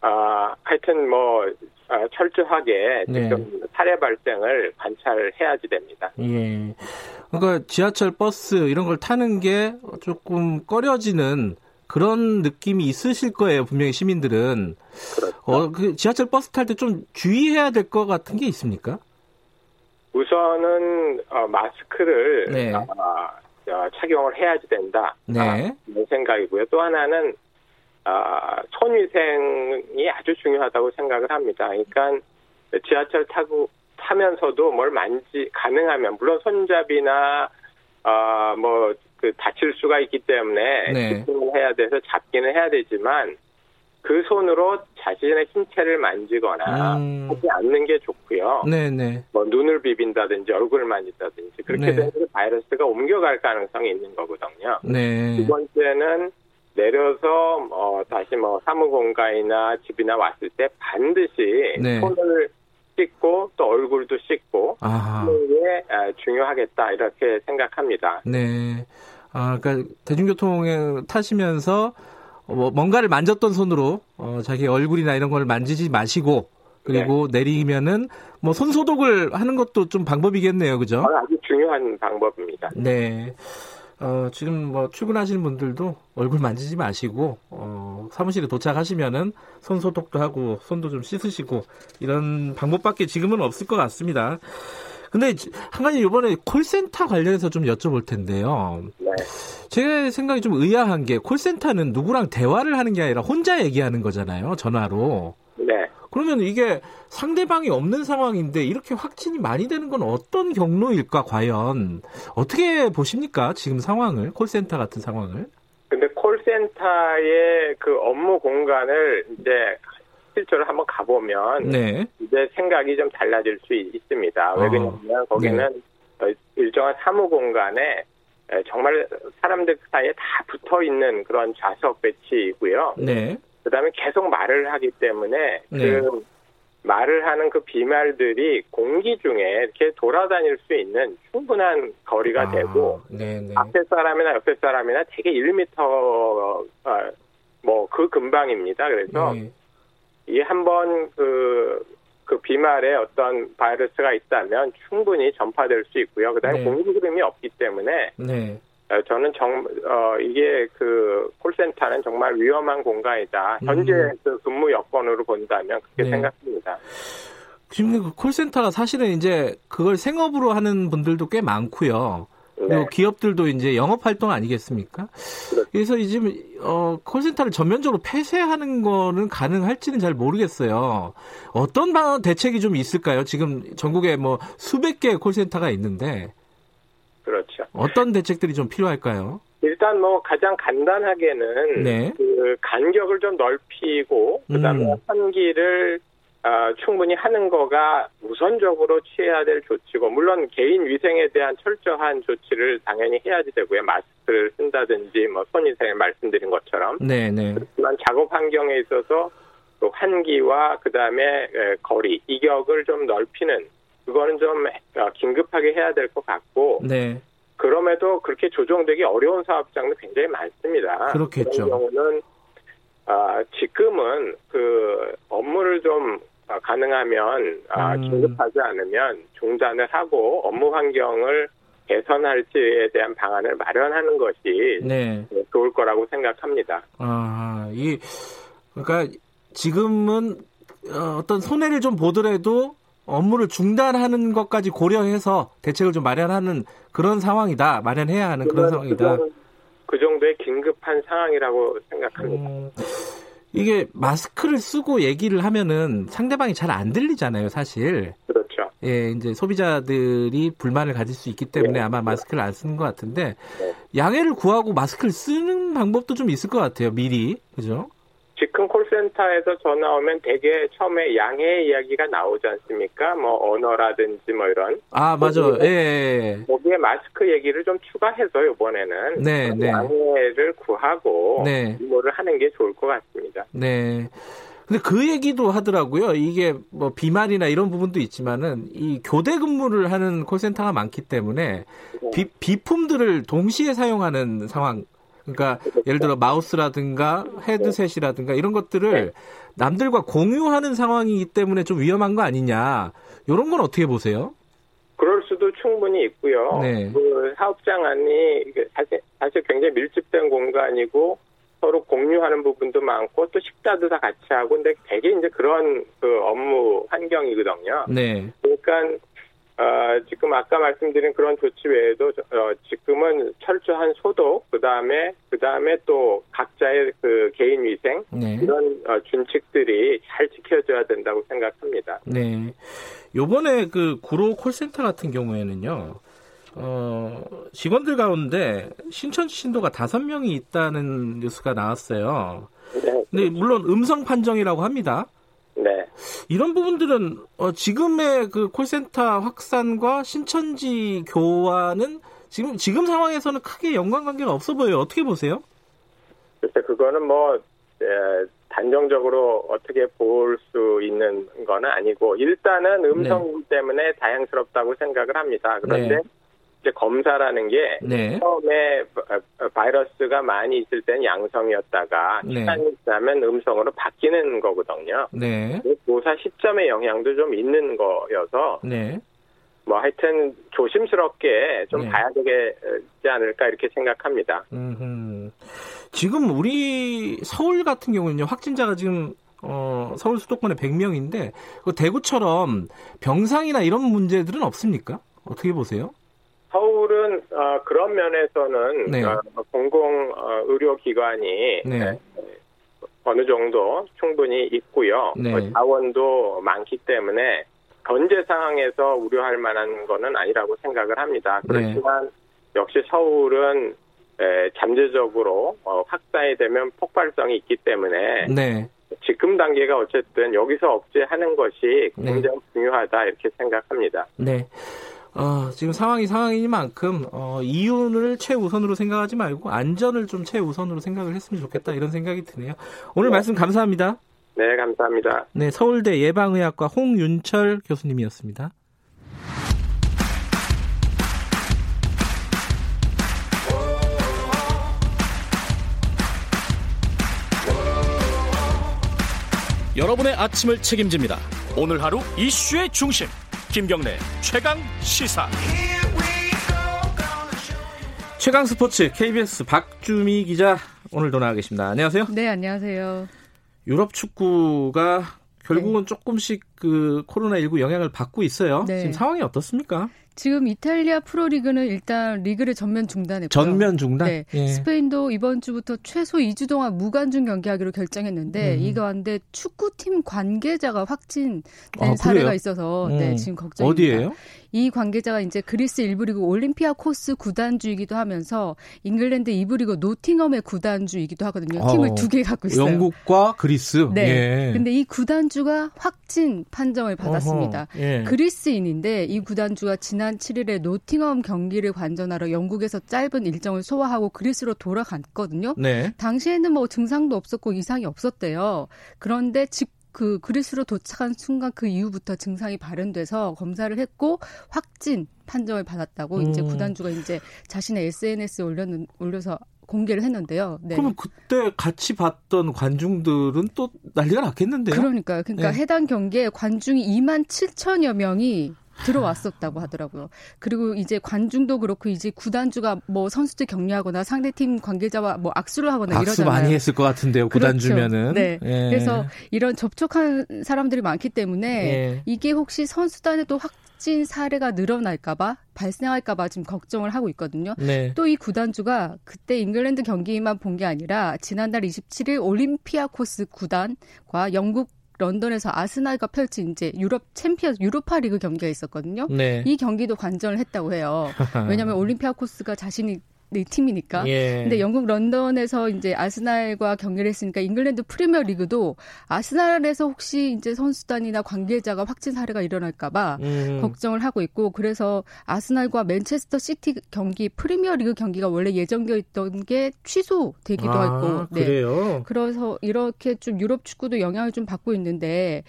아, 하여튼 뭐 아, 철저하게 네. 지금 사례 발생을 관찰해야지 됩니다. 예. 그러니까 지하철, 버스 이런 걸 타는 게 조금 꺼려지는 그런 느낌이 있으실 거예요. 분명히 시민들은. 그렇죠. 어, 그 지하철, 버스 탈 때 좀 주의해야 될 것 같은 게 있습니까? 우선은 어, 마스크를 네. 어, 어, 착용을 해야지 된다. 네. 아, 이 생각이고요. 또 하나는 아, 손위생이 아주 중요하다고 생각을 합니다. 그러니까 지하철 타고 타면서도 뭘 만지 가능하면 물론 손잡이나 아, 뭐 그 다칠 수가 있기 때문에 네. 집중을 해야 돼서 잡기는 해야 되지만 그 손으로 자신의 신체를 만지거나 음. 하지 않는 게 좋고요. 네네. 네. 뭐 눈을 비빈다든지 얼굴을 만진다든지 그렇게 네. 되면 바이러스가 옮겨갈 가능성이 있는 거거든요. 네. 두 번째는 내려서 어, 다시 뭐 사무공간이나 집이나 왔을 때 반드시 네. 손을 씻고 또 얼굴도 씻고 하는 게 아, 중요하겠다 이렇게 생각합니다. 네. 아, 그러니까 대중교통에 타시면서 뭐 뭔가를 만졌던 손으로 어, 자기 얼굴이나 이런 걸 만지지 마시고 그리고 네. 내리면은 뭐 손 소독을 하는 것도 좀 방법이겠네요, 그죠? 아주 중요한 방법입니다. 네. 어, 지금 뭐 출근하시는 분들도 얼굴 만지지 마시고 어, 사무실에 도착하시면은 손 소독도 하고 손도 좀 씻으시고 이런 방법밖에 지금은 없을 것 같습니다. 근데 한 가지 이번에 콜센터 관련해서 좀 여쭤볼 텐데요. 네. 제 생각이 좀 의아한 게 콜센터는 누구랑 대화를 하는 게 아니라 혼자 얘기하는 거잖아요. 전화로. 네. 그러면 이게 상대방이 없는 상황인데 이렇게 확진이 많이 되는 건 어떤 경로일까 과연 어떻게 보십니까 지금 상황을 콜센터 같은 상황을? 근데 콜센터의 그 업무 공간을 이제 실제로 한번 가보면 네. 이제 생각이 좀 달라질 수 있습니다. 왜 어. 그러냐면 거기는 네. 일정한 사무 공간에 정말 사람들 사이에 다 붙어 있는 그런 좌석 배치이고요. 네. 그다음에 계속 말을 하기 때문에 네. 그 말을 하는 그 비말들이 공기 중에 이렇게 돌아다닐 수 있는 충분한 거리가 아, 되고 네네. 네. 앞에 사람이나 옆에 사람이나 되게 1m 어, 뭐그 근방입니다. 그래서 네. 이 한번 그, 그 비말에 어떤 바이러스가 있다면 충분히 전파될 수 있고요. 그다음에 네. 공기 흐름이 없기 때문에 네. 어, 저는 정, 어, 이게 그 콜센터는 정말 위험한 공간이다. 현재 음. 그 근무 여건으로 본다면 그렇게 네. 생각합니다. 지금 그 콜센터가 사실은 이제 그걸 생업으로 하는 분들도 꽤 많고요. 네. 기업들도 이제 영업 활동 아니겠습니까? 그렇죠. 그래서 지금 어 콜센터를 전면적으로 폐쇄하는 거는 가능할지는 잘 모르겠어요. 어떤 방 대책이 좀 있을까요? 지금 전국에 뭐 수백 개의 콜센터가 있는데 그렇죠. 어떤 대책들이 좀 필요할까요? 일단 뭐 가장 간단하게는 네. 그 간격을 좀 넓히고 그다음에 음. 환기를 어, 충분히 하는 거가 우선적으로 취해야 될 조치고 물론 개인 위생에 대한 철저한 조치를 당연히 해야지 되고요 마스크를 쓴다든지 뭐 손위생에 말씀드린 것처럼 네네. 네. 그렇지만 작업 환경에 있어서 그 환기와 그 다음에 거리 이격을 좀 넓히는 그거는 좀 어, 긴급하게 해야 될 것 같고 네. 그럼에도 그렇게 조정되기 어려운 사업장도 굉장히 많습니다. 그렇겠죠. 그런 경우는 아, 지금은 그 업무를 좀 아, 가능하면 아, 음. 긴급하지 않으면 중단을 하고 업무 환경을 개선할지에 대한 방안을 마련하는 것이 네. 좋을 거라고 생각합니다. 아, 이 그러니까 지금은 어, 어떤 손해를 좀 보더라도 업무를 중단하는 것까지 고려해서 대책을 좀 마련하는 그런 상황이다. 마련해야 하는 그런 상황이다. 그 정도의 긴급한 상황이라고 생각합니다. 음, 이게 마스크를 쓰고 얘기를 하면은 상대방이 잘 안 들리잖아요, 사실. 그렇죠. 예, 이제 소비자들이 불만을 가질 수 있기 때문에 네. 아마 마스크를 안 쓰는 것 같은데 네. 양해를 구하고 마스크를 쓰는 방법도 좀 있을 것 같아요, 미리. 그죠? 지금 콜 콜센터에서 전화 오면 대개 처음에 양해 이야기가 나오지 않습니까? 뭐 언어라든지 뭐 이런. 아 맞아. 예, 예. 예. 거기에 마스크 얘기를 좀 추가해서 이번에는 네, 네. 양해를 구하고 네. 임무를 하는 게 좋을 것 같습니다. 네. 근데 그 얘기도 하더라고요. 이게 뭐 비말이나 이런 부분도 있지만은 이 교대 근무를 하는 콜센터가 많기 때문에 네. 비, 비품들을 동시에 사용하는 상황. 그러니까 예를 들어 마우스라든가 헤드셋이라든가 이런 것들을 네. 남들과 공유하는 상황이기 때문에 좀 위험한 거 아니냐. 이런 건 어떻게 보세요? 그럴 수도 충분히 있고요. 네. 그 사업장 안이 사실, 사실 굉장히 밀집된 공간이고 서로 공유하는 부분도 많고 또 식사도 다 같이 하고 근데 되게 이제 그런 그 업무 환경이거든요. 네. 그러니까 어, 지금 아까 말씀드린 그런 조치 외에도 어, 지금은 철저한 소독 그 다음에 그 다음에 또 각자의 그 개인 위생 네. 이런 어, 준칙들이 잘 지켜져야 된다고 생각합니다. 네. 요번에 그 구로 콜센터 같은 경우에는요. 어, 직원들 가운데 신천지 신도가 다섯 명이 있다는 뉴스가 나왔어요. 네. 근데 물론 음성 판정이라고 합니다. 네. 이런 부분들은 어, 지금의 그 콜센터 확산과 신천지 교화는 지금 지금 상황에서는 크게 연관 관계가 없어 보여요. 어떻게 보세요? 글쎄 그거는 뭐 에, 단정적으로 어떻게 볼 수 있는 건 아니고 일단은 음성 네. 때문에 다양스럽다고 생각을 합니다. 그런데 네. 이제 검사라는 게 네. 처음에 바이러스가 많이 있을 때는 양성이었다가 네. 시간이 지나면 음성으로 바뀌는 거거든요. 네. 조사 시점의 영향도 좀 있는 거여서 네. 뭐 하여튼 조심스럽게 좀 네. 봐야 되지 않을까 이렇게 생각합니다. 음흠. 지금 우리 서울 같은 경우는요 확진자가 지금 어, 서울 수도권에 100명인데 그 대구처럼 병상이나 이런 문제들은 없습니까? 어떻게 보세요? 서울은 어, 그런 면에서는 네. 어, 공공 어, 의료기관이 네. 어느 정도 충분히 있고요. 네. 뭐 자원도 많기 때문에 현재 상황에서 우려할 만한 것은 아니라고 생각을 합니다. 네. 그렇지만 역시 서울은 에, 잠재적으로 어, 확산이 되면 폭발성이 있기 때문에 네. 지금 단계가 어쨌든 여기서 억제하는 것이 네. 굉장히 중요하다 이렇게 생각합니다. 네. 어, 지금 상황이 상황이니만큼 어, 이윤을 최우선으로 생각하지 말고 안전을 좀 최우선으로 생각을 했으면 좋겠다 이런 생각이 드네요. 오늘 네. 말씀 감사합니다. 네, 감사합니다. 네, 서울대 예방의학과 홍윤철 교수님이었습니다. 여러분의 아침을 책임집니다. 오늘 하루 이슈의 중심. 김경래 최강 시사. 최강 스포츠 KBS 박주미 기자 오늘도 나와 계십니다. 안녕하세요. 네, 안녕하세요. 유럽 축구가 결국은 네. 조금씩 그 코로나19 영향을 받고 있어요. 네. 지금 상황이 어떻습니까? 지금 이탈리아 프로리그는 일단 리그를 전면 중단했고요. 전면 중단? 네. 예. 스페인도 이번 주부터 최소 2주 동안 무관중 경기하기로 결정했는데 음. 이 가운데 축구팀 관계자가 확진된 아, 사례가 있어서 네, 음. 네, 지금 걱정입니다. 어디예요? 이 관계자가 이제 그리스 일부 리그 올림피아코스 구단주이기도 하면서 잉글랜드 이부 리그 노팅엄의 구단주이기도 하거든요. 팀을 어, 두개 갖고 있어요. 영국과 그리스. 네. 예. 근데 이 구단주가 확진 판정을 받았습니다. 예. 그리스인인데 이 구단주가 지난 7일에 노팅엄 경기를 관전하러 영국에서 짧은 일정을 소화하고 그리스로 돌아갔거든요. 네. 당시에는 뭐 증상도 없었고 이상이 없었대요. 그런데 즉그 그리스로 도착한 순간 그 이후부터 증상이 발현돼서 검사를 했고 확진 판정을 받았다고 음. 이제 구단주가 이제 자신의 SNS에 올렸는 올려서 공개를 했는데요. 네. 그러면 그때 같이 봤던 관중들은 또 난리가 났겠는데요? 그러니까요. 그러니까 네. 해당 경기에 관중이 2만 7천여 명이 들어왔었다고 하더라고요. 그리고 이제 관중도 그렇고 이제 구단주가 뭐 선수들 격려하거나 상대팀 관계자와 뭐 악수를 하거나 악수 이러잖아요. 많이 했을 것 같은데요. 구단주면은. 그렇죠. 네. 예. 그래서 이런 접촉한 사람들이 많기 때문에 예. 이게 혹시 선수단에 또 확진 사례가 늘어날까봐 발생할까봐 지금 걱정을 하고 있거든요. 네. 또이 구단주가 그때 잉글랜드 경기만 본 게 아니라 지난달 27일 올림피아코스 구단과 영국 런던에서 아스날과 펼친 이제 유럽 챔피언 유로파 리그 경기가 있었거든요. 네. 이 경기도 관전을 했다고 해요. *laughs* 왜냐하면 올림피아코스가 자신이 네, 팀이니까. 예. 근데 영국 런던에서 이제 아스날과 경기를 했으니까 잉글랜드 프리미어 리그도 아스날에서 혹시 이제 선수단이나 관계자가 확진 사례가 일어날까봐 음. 걱정을 하고 있고 그래서 아스날과 맨체스터 시티 경기 프리미어 리그 경기가 원래 예정되어 있던 게 취소되기도 아, 했고. 네. 그래요. 그래서 이렇게 좀 유럽 축구도 영향을 좀 받고 있는데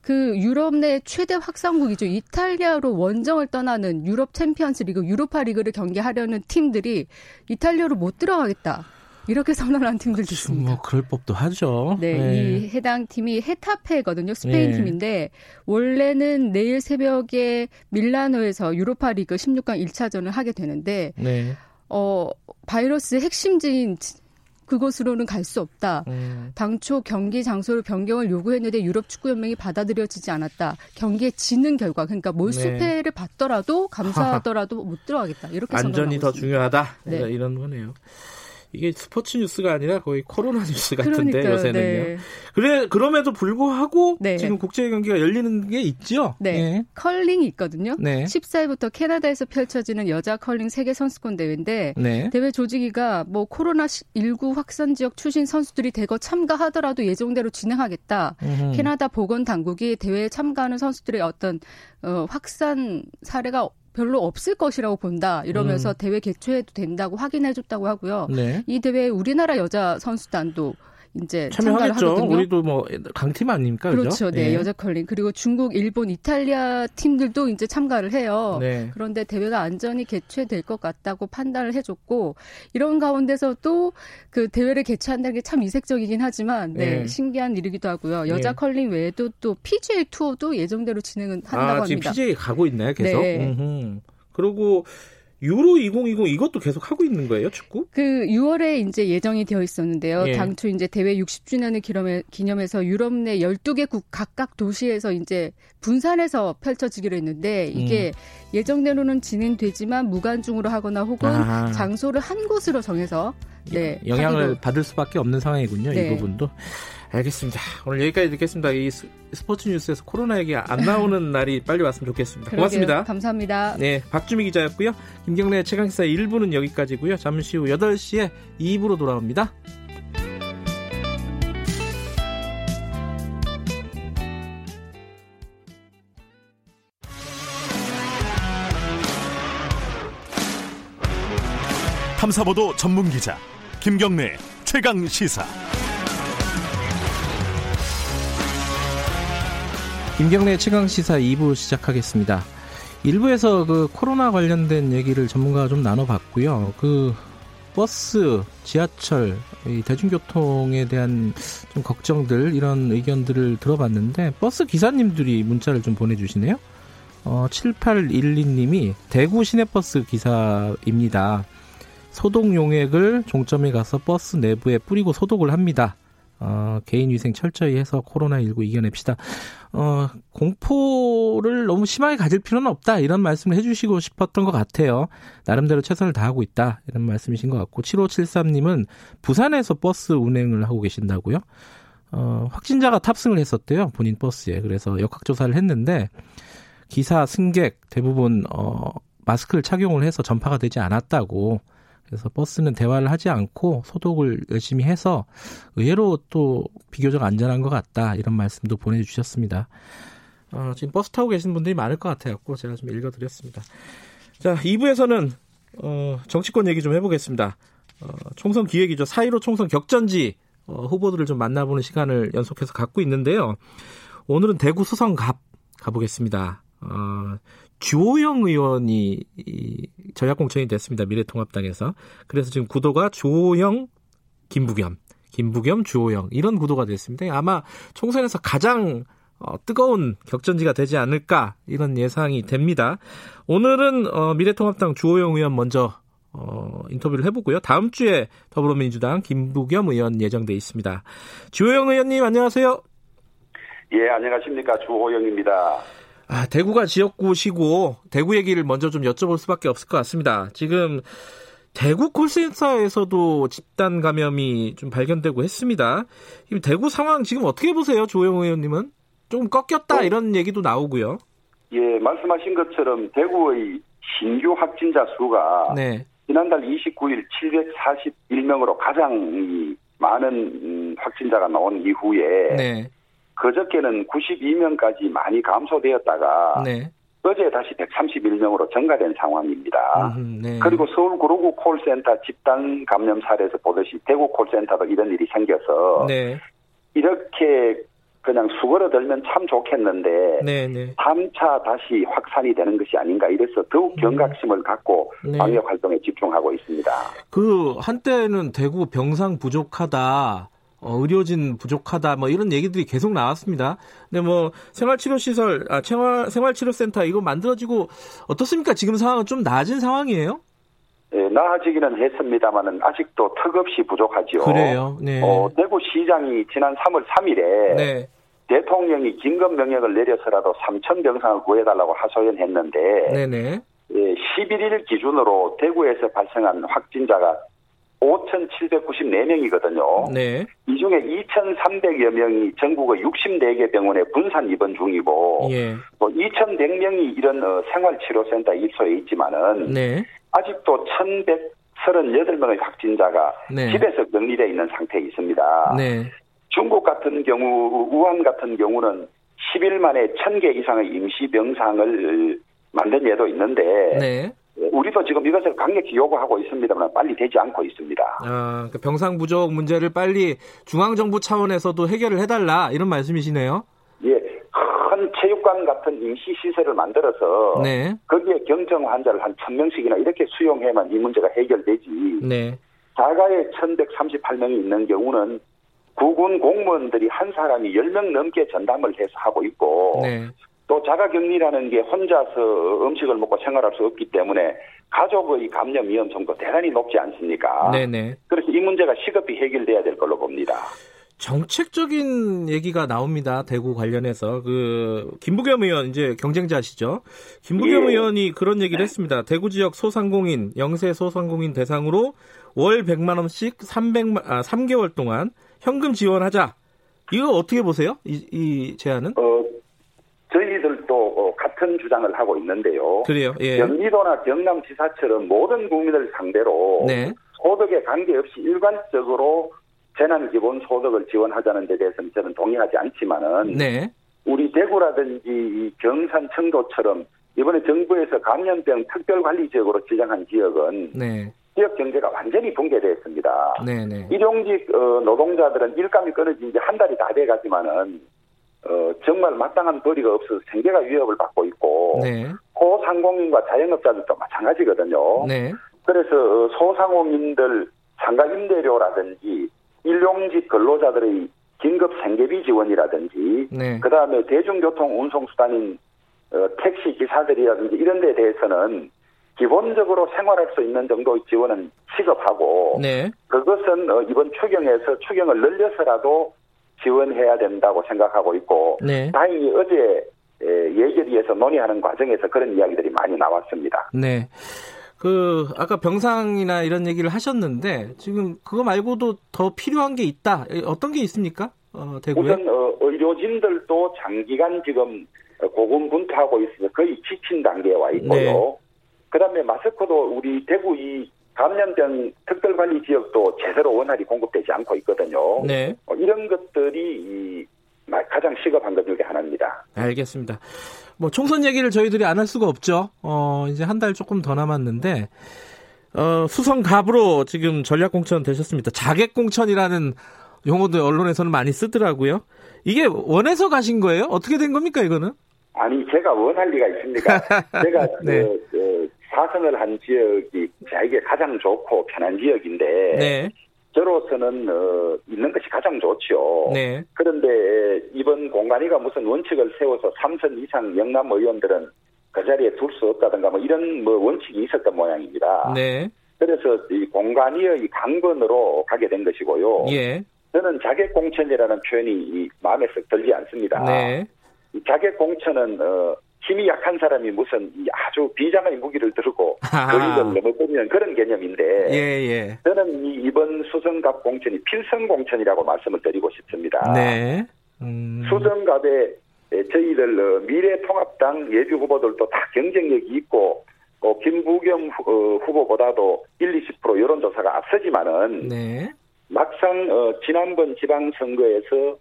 그 유럽 내 최대 확산국이죠. 이탈리아로 원정을 떠나는 유럽 챔피언스 리그, 유로파 리그를 경기하려는 팀들이 이탈리아로 못 들어가겠다. 이렇게 *laughs* 선언한 팀들도 있습니다. 뭐 그럴 법도 하죠. 네, 네. 이 해당 팀이 헤타페거든요. 스페인 네. 팀인데 원래는 내일 새벽에 밀라노에서 유로파 리그 16강 1차전을 하게 되는데 네. 어 바이러스 핵심지인 그곳으로는 갈 수 없다. 음. 당초 경기 장소를 변경을 요구했는데 유럽 축구 연맹이 받아들여지지 않았다. 경기에 지는 결과 그러니까 몰수패를 네. 받더라도 감사하더라도 못 들어가겠다. 이렇게 안전이 더 중요하다. 네. 이런 거네요. 이게 스포츠 뉴스가 아니라 거의 코로나 뉴스 같은데 그러니까요, 요새는요. 네. 그래 그럼에도 불구하고 네. 지금 국제 경기가 열리는 게 있죠. 네. 네. 컬링이 있거든요. 네. 14일부터 캐나다에서 펼쳐지는 여자 컬링 세계 선수권 대회인데 네. 대회 조직위가 뭐 코로나 19 확산 지역 출신 선수들이 대거 참가하더라도 예정대로 진행하겠다. 음흠. 캐나다 보건 당국이 대회에 참가하는 선수들의 어떤 어, 확산 사례가 별로 없을 것이라고 본다 이러면서 음. 대회 개최해도 된다고 확인해줬다고 하고요. 네. 이 대회에 우리나라 여자 선수단도 이제 참여하겠죠. 우리도 뭐 강팀 아닙니까? 그렇죠. 그죠? 네, 예. 여자 컬링 그리고 중국, 일본, 이탈리아 팀들도 이제 참가를 해요. 네. 그런데 대회가 안전히 개최될 것 같다고 판단을 해줬고 이런 가운데서 또 그 대회를 개최한다는 게 참 이색적이긴 하지만 네, 네. 신기한 일이기도 하고요. 여자 네. 컬링 외에도 또 PGA 투어도 예정대로 진행은 한다고 아, 지금 합니다. PGA 가고 있나요? 계속. 네. 그리고 유로 2020 이것도 계속 하고 있는 거예요, 축구? 그 6월에 이제 예정이 되어 있었는데요. 예. 당초 이제 대회 60주년을 기념해, 기념해서 유럽 내 12개국 각각 도시에서 이제 분산해서 펼쳐지기로 했는데 이게 음. 예정대로는 진행되지만 무관중으로 하거나 혹은 아. 장소를 한 곳으로 정해서 네, 영향을 하기도. 받을 수밖에 없는 상황이군요. 네. 이 부분도. 알겠습니다. 오늘 여기까지 듣겠습니다. 이 스포츠 뉴스에서 코로나 얘기 안 나오는 *laughs* 날이 빨리 왔으면 좋겠습니다. 고맙습니다. 감사합니다. 네, 박주미 기자였고요. 김경래 최강시사 1부는 여기까지고요. 잠시 후 8시에 2부로 돌아옵니다. 탐사보도 전문 기자 김경래 최강 시사. 김경래 최강 시사 2부 시작하겠습니다. 1부에서 그 코로나 관련된 얘기를 전문가가 좀 나눠봤고요. 그 버스, 지하철, 대중교통에 대한 좀 걱정들 이런 의견들을 들어봤는데 버스 기사님들이 문자를 좀 보내주시네요. 어, 7812님이 대구 시내버스 기사입니다. 소독 용액을 종점에 가서 버스 내부에 뿌리고 소독을 합니다. 어, 개인 위생 철저히 해서 코로나19 이겨냅시다. 어, 공포를 너무 심하게 가질 필요는 없다. 이런 말씀을 해주시고 싶었던 것 같아요. 나름대로 최선을 다하고 있다. 이런 말씀이신 것 같고, 7573님은 부산에서 버스 운행을 하고 계신다고요? 어, 확진자가 탑승을 했었대요. 본인 버스에. 그래서 역학조사를 했는데, 기사, 승객 대부분, 어, 마스크를 착용을 해서 전파가 되지 않았다고 그래서 버스는 대화를 하지 않고 소독을 열심히 해서 의외로 또 비교적 안전한 것 같다 이런 말씀도 보내주셨습니다. 어, 지금 버스 타고 계신 분들이 많을 것 같아갖고 제가 좀 읽어드렸습니다. 자 2부에서는 어, 정치권 얘기 좀 해보겠습니다. 어, 총선 기획이죠. 4.15 총선 격전지 어, 후보들을 좀 만나보는 시간을 연속해서 갖고 있는데요. 오늘은 대구 수성갑 가보겠습니다. 어, 주호영 의원이 이 전략 공천이 됐습니다. 미래통합당에서. 그래서 지금 구도가 주호영, 김부겸, 김부겸, 주호영 이런 구도가 됐습니다. 아마 총선에서 가장 어, 뜨거운 격전지가 되지 않을까 이런 예상이 됩니다. 오늘은 어, 미래통합당 주호영 의원 먼저 어, 인터뷰를 해보고요. 다음 주에 더불어민주당 김부겸 의원 예정돼 있습니다. 주호영 의원님 안녕하세요. 예, 안녕하십니까 주호영입니다. 아, 대구가 지역구시고 대구 얘기를 먼저 좀 여쭤볼 수밖에 없을 것 같습니다. 지금 대구 콜센터에서도 집단 감염이 좀 발견되고 했습니다. 대구 상황 지금 어떻게 보세요, 조영 의원님은? 좀 꺾였다 어, 이런 얘기도 나오고요. 예, 말씀하신 것처럼 대구의 신규 확진자 수가 네. 지난달 29일 741명으로 가장 많은 음, 확진자가 나온 이후에 네. 그저께는 92명까지 많이 감소되었다가 네. 어제 다시 131명으로 증가된 상황입니다. 음, 네. 그리고 서울 구로구 콜센터 집단 감염 사례에서 보듯이 대구 콜센터도 이런 일이 생겨서 네. 이렇게 그냥 수그러들면 참 좋겠는데 네 네. 3차 다시 확산이 되는 것이 아닌가 이래서 더욱 음. 경각심을 갖고 네. 방역 활동에 집중하고 있습니다. 그 한때는 대구 병상 부족하다. 어, 의료진 부족하다 뭐 이런 얘기들이 계속 나왔습니다. 근데 뭐 생활치료시설, 아, 생활, 생활치료센터 이거 만들어지고 어떻습니까? 지금 상황은 좀 나아진 상황이에요? 예, 나아지기는 했습니다만은 아직도 턱없이 부족하죠. 그래요. 네. 어, 대구시장이 지난 3월 3일에 네. 대통령이 긴급 명령을 내려서라도 3천 병상을 구해달라고 하소연했는데 네네. 예, 11일 기준으로 대구에서 발생한 확진자가 5,794명이거든요. 네. 이 중에 2,300여 명이 전국의 64개 병원에 분산 입원 중이고, 예. 또 2,100명이 이런 어, 생활치료센터 입소해 있지만은, 네. 아직도 1,138명의 확진자가 네. 집에서 격리되어 있는 상태에 있습니다. 네. 중국 같은 경우, 우한 같은 경우는 10일 만에 1,000개 이상의 임시 병상을 만든 예도 있는데, 네. 우리도 지금 이것을 강력히 요구하고 있습니다만 빨리 되지 않고 있습니다. 아, 그 병상 부족 문제를 빨리 중앙 정부 차원에서도 해결을 해달라 이런 말씀이시네요. 큰 체육관 같은 임시 시설을 만들어서 네. 거기에 경증 환자를 한 천 명씩이나 이렇게 수용해만 이 문제가 해결되지. 네. 자가에 1138명이 있는 경우는 구군 공무원들이 한 사람이 10명 넘게 전담을 해서 하고 있고 네. 또 자가격리라는 게 혼자서 음식을 먹고 생활할 수 없기 때문에 가족의 감염 위험성도 대단히 높지 않습니까? 네네. 그래서 이 문제가 시급히 해결돼야 될 걸로 봅니다. 정책적인 얘기가 나옵니다. 대구 관련해서 그 김부겸 의원 이제 경쟁자시죠. 김부겸 예. 의원이 그런 얘기를 했습니다. 대구 지역 소상공인 영세 소상공인 대상으로 월 100만 원씩 300만 아 3개월 동안 현금 지원하자. 이거 어떻게 보세요? 이, 이 제안은? 어, 저희들도 어, 같은 주장을 하고 있는데요. 그래요. 예. 경기도나 경남지사처럼 모든 국민을 상대로 네. 소득에 관계없이 일관적으로 재난 기본 소득을 지원하자는 데 대해서는 저는 동의하지 않지만은 네. 우리 대구라든지 경산 청도처럼 이번에 정부에서 감염병 특별관리 지역으로 지정한 지역은 네. 지역 경제가 완전히 붕괴됐습니다. 네네. 네. 일용직 어, 노동자들은 일감이 끊어진 지 한 달이 다 돼가지만은 어, 정말 마땅한 벌이가 없어서 생계가 위협을 받고 있고 네. 소상공인과 자영업자들도 마찬가지거든요. 네. 그래서 어, 소상공인들 상가 임대료라든지 일용직 근로자들의 긴급 생계비 지원이라든지 네. 그다음에 대중교통 운송수단인 어, 택시 기사들이라든지 이런 데 대해서는 기본적으로 생활할 수 있는 정도의 지원은 시급하고 네. 그것은 어, 이번 추경에서 추경을 늘려서라도 지원해야 된다고 생각하고 있고 네. 다행히 어제 예결위에서 논의하는 과정에서 그런 이야기들이 많이 나왔습니다. 네. 그 아까 병상이나 이런 얘기를 하셨는데 지금 그거 말고도 더 필요한 게 있다. 어떤 게 있습니까? 어, 대구에? 우선 어, 의료진들도 장기간 지금 고군분투하고 있어서 거의 지친 단계에 와 있고요. 네. 그다음에 마스크도 우리 대구 이 감염병 특별관리 지역도 제대로 원활히 공급되지 않고 있거든요. 네. 어, 이런 것들이 가장 시급한 것 중에 하나입니다. 알겠습니다. 뭐 총선 얘기를 저희들이 안 할 수가 없죠. 어, 이제 한 달 조금 더 남았는데 어, 수성 갑으로 지금 전략 공천 되셨습니다. 자객 공천이라는 용어도 언론에서는 많이 쓰더라고요. 이게 원해서 가신 거예요? 어떻게 된 겁니까 이거는? 아니 제가 원할 리가 있습니까? 제가 *laughs* 네. 그, 그 사선을 한 지역이 자에게 가장 좋고 편한 지역인데 네. 저로서는 어, 있는 것이 가장 좋죠. 네. 그런데 이번 공간위가 무슨 원칙을 세워서 3선 이상 영남 의원들은 그 자리에 둘 수 없다든가 뭐 이런 뭐 원칙이 있었던 모양입니다. 네. 그래서 이 공간위의 강건으로 가게 된 것이고요. 예. 저는 자객 공천이라는 표현이 마음에 썩 들지 않습니다. 네. 자객 공천은 어, 힘이 약한 사람이 무슨 아주 비장의 무기를 들고 거리를 넘어보면 그런 개념인데 예, 예. 저는 이 이번 수성갑 공천이 필성 공천이라고 말씀을 드리고 싶습니다. 네. 음... 수성갑에 저희들 어, 미래통합당 예비 후보들도 다 경쟁력이 있고 어, 김부겸 후, 어, 보다도 1, 20% 여론조사가 앞서지만은 네. 막상 어, 지난번 지방선거에서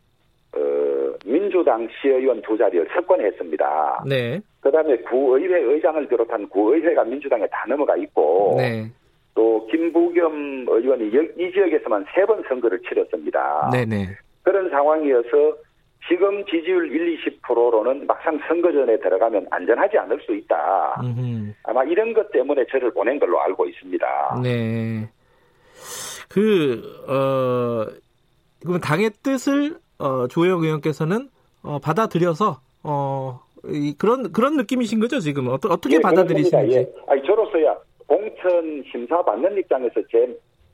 어, 민주당 시의원 두 자리를 석권했습니다. 네. 그다음에 구의회 의장을 비롯한 구의회가 민주당에 다 넘어가 있고 네. 또 김부겸 의원이 이 지역에서만 세 번 선거를 치렀습니다. 네네. 그런 상황이어서 지금 지지율 1, 20%로는 막상 선거 전에 들어가면 안전하지 않을 수 있다. 음흠. 아마 이런 것 때문에 저를 보낸 걸로 알고 있습니다. 네. 그, 어, 그러면 당의 뜻을, 어, 조영 의원께서는, 어, 받아들여서, 어, 이, 그런, 그런 느낌이신 거죠, 지금? 어, 떻게 예, 받아들이시는지? 예. 아니, 저로서야 공천 심사 받는 입장에서 제,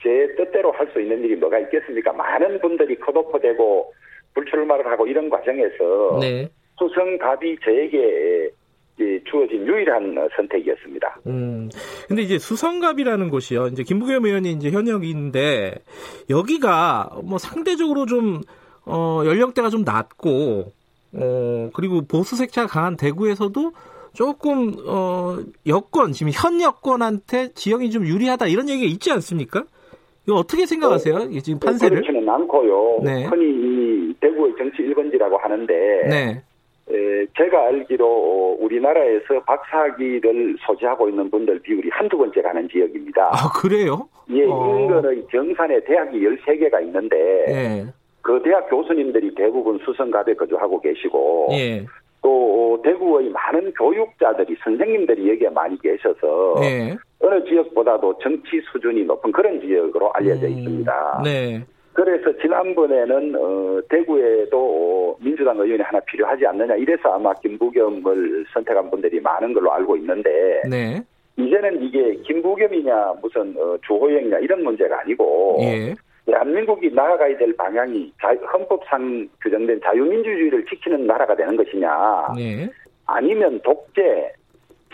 제 뜻대로 할 수 있는 일이 뭐가 있겠습니까? 많은 분들이 컷오프되고 불출마를 하고 이런 과정에서 네. 수성갑이 저에게 주어진 유일한 선택이었습니다. 음. 근데 이제 수성갑이라는 곳이요. 이제 김부겸 의원이 이제 현역인데 여기가 뭐 상대적으로 좀 어, 연령대가 좀 낮고 어, 그리고 보수 색채가 강한 대구에서도 조금 어, 여권 지금 현 여권한테 지형이 좀 유리하다 이런 얘기가 있지 않습니까? 이거 어떻게 생각하세요? 어, 지금 판세를? 그렇지는 않고요. 네. 흔히 대구의 정치 1번지라고 하는데 네. 에, 제가 알기로 우리나라에서 박사학위를 소지하고 있는 분들 비율이 한두 번째 가는 지역입니다. 아, 그래요? 예, 어. 인근의 정산에 대학이 13개가 있는데 네. 그 대학 교수님들이 대부분 수성갑에 거주하고 계시고 예. 또 대구의 많은 교육자들이 선생님들이 여기에 많이 계셔서 예. 어느 지역보다도 정치 수준이 높은 그런 지역으로 알려져 음. 있습니다. 네. 그래서 지난번에는 어, 대구에도 민주당 의원이 하나 필요하지 않느냐 이래서 아마 김부겸을 선택한 분들이 많은 걸로 알고 있는데 네. 이제는 이게 김부겸이냐 무슨 어, 주호영이냐 이런 문제가 아니고 예. 대한민국이 나아가야 될 방향이 헌법상 규정된 자유민주주의를 지키는 나라가 되는 것이냐 네. 아니면 독재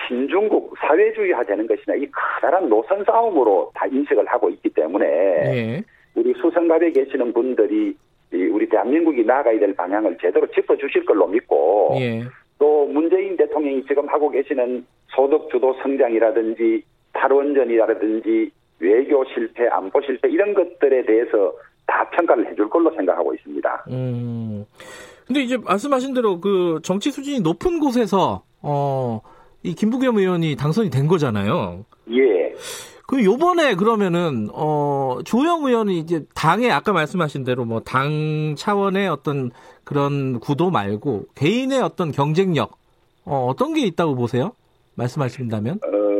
신중국 사회주의화 되는 것이냐 이 커다란 노선 싸움으로 다 인식을 하고 있기 때문에 네. 우리 수성갑에 계시는 분들이 우리 대한민국이 나아가야 될 방향을 제대로 짚어주실 걸로 믿고 예. 또 문재인 대통령이 지금 하고 계시는 소득 주도 성장이라든지 탈원전이라든지 외교 실패, 안보 실패 이런 것들에 대해서 다 평가를 해줄 걸로 생각하고 있습니다. 음. 근데 이제 말씀하신 대로 그 정치 수준이 높은 곳에서 어, 이 김부겸 의원이 당선이 된 거잖아요. 예. 그 요번에 그러면은 어 조영 의원이 이제 당에 아까 말씀하신 대로 뭐 당 차원의 어떤 그런 구도 말고 개인의 어떤 경쟁력 어 어떤 게 있다고 보세요? 말씀하신다면? 어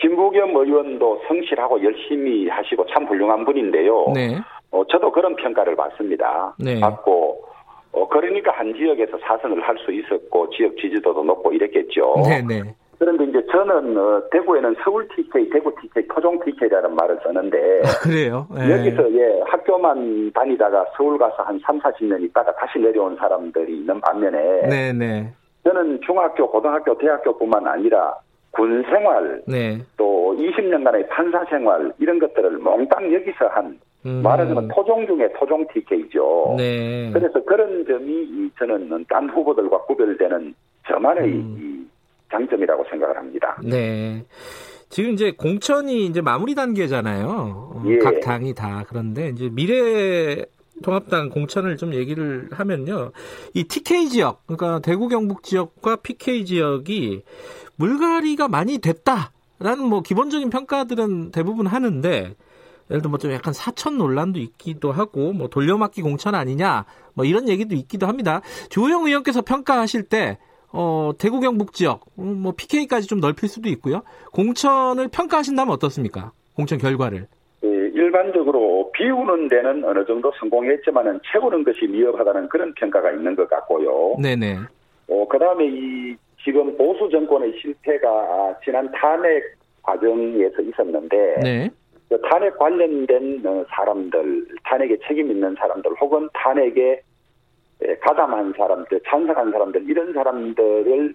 김부겸 의원도 성실하고 열심히 하시고 참 훌륭한 분인데요. 네. 어 저도 그런 평가를 받습니다. 네. 받고 어 그러니까 한 지역에서 사선을 할 수 있었고 지역 지지도도 높고 이랬겠죠. 네, 네. 그런데 이제 저는 어, 대구에는 서울 TK, 대구 TK, 토종 TK라는 말을 쓰는데 아, 그래요? 예. 여기서 예 학교만 다니다가 서울 가서 한 3, 40년 있다가 다시 내려온 사람들이 있는 반면에 네네. 네. 저는 중학교, 고등학교, 대학교뿐만 아니라 군 생활, 네. 또 20년간의 판사 생활 이런 것들을 몽땅 여기서 한 음. 말하자면 토종 중에 토종 TK죠. 네. 그래서 그런 점이 저는 딴 후보들과 구별되는 저만의 음. 장점이라고 생각을 합니다. 네. 지금 이제 공천이 이제 마무리 단계잖아요. 어, 예. 각 당이 다 그런데 이제 미래 통합당 공천을 좀 얘기를 하면요. 이 TK 지역, 그러니까 대구 경북 지역과 PK 지역이 물갈이가 많이 됐다라는 뭐 기본적인 평가들은 대부분 하는데 예를 들어 뭐 좀 약간 사천 논란도 있기도 하고 뭐 돌려막기 공천 아니냐 뭐 이런 얘기도 있기도 합니다. 조영 의원께서 평가하실 때 어, 대구 경북 지역, 음, 뭐 PK까지 좀 넓힐 수도 있고요. 공천을 평가하신다면 어떻습니까? 공천 결과를. 예, 일반적으로 비우는 데는 어느 정도 성공했지만은 채우는 것이 미흡하다는 그런 평가가 있는 것 같고요. 네네. 어, 그 다음에 이 지금 보수 정권의 실패가 지난 탄핵 과정에서 있었는데, 네. 그 탄핵 관련된 어, 사람들, 탄핵에 책임 있는 사람들, 혹은 탄핵에 예, 가담한 사람들, 찬성한 사람들 이런 사람들을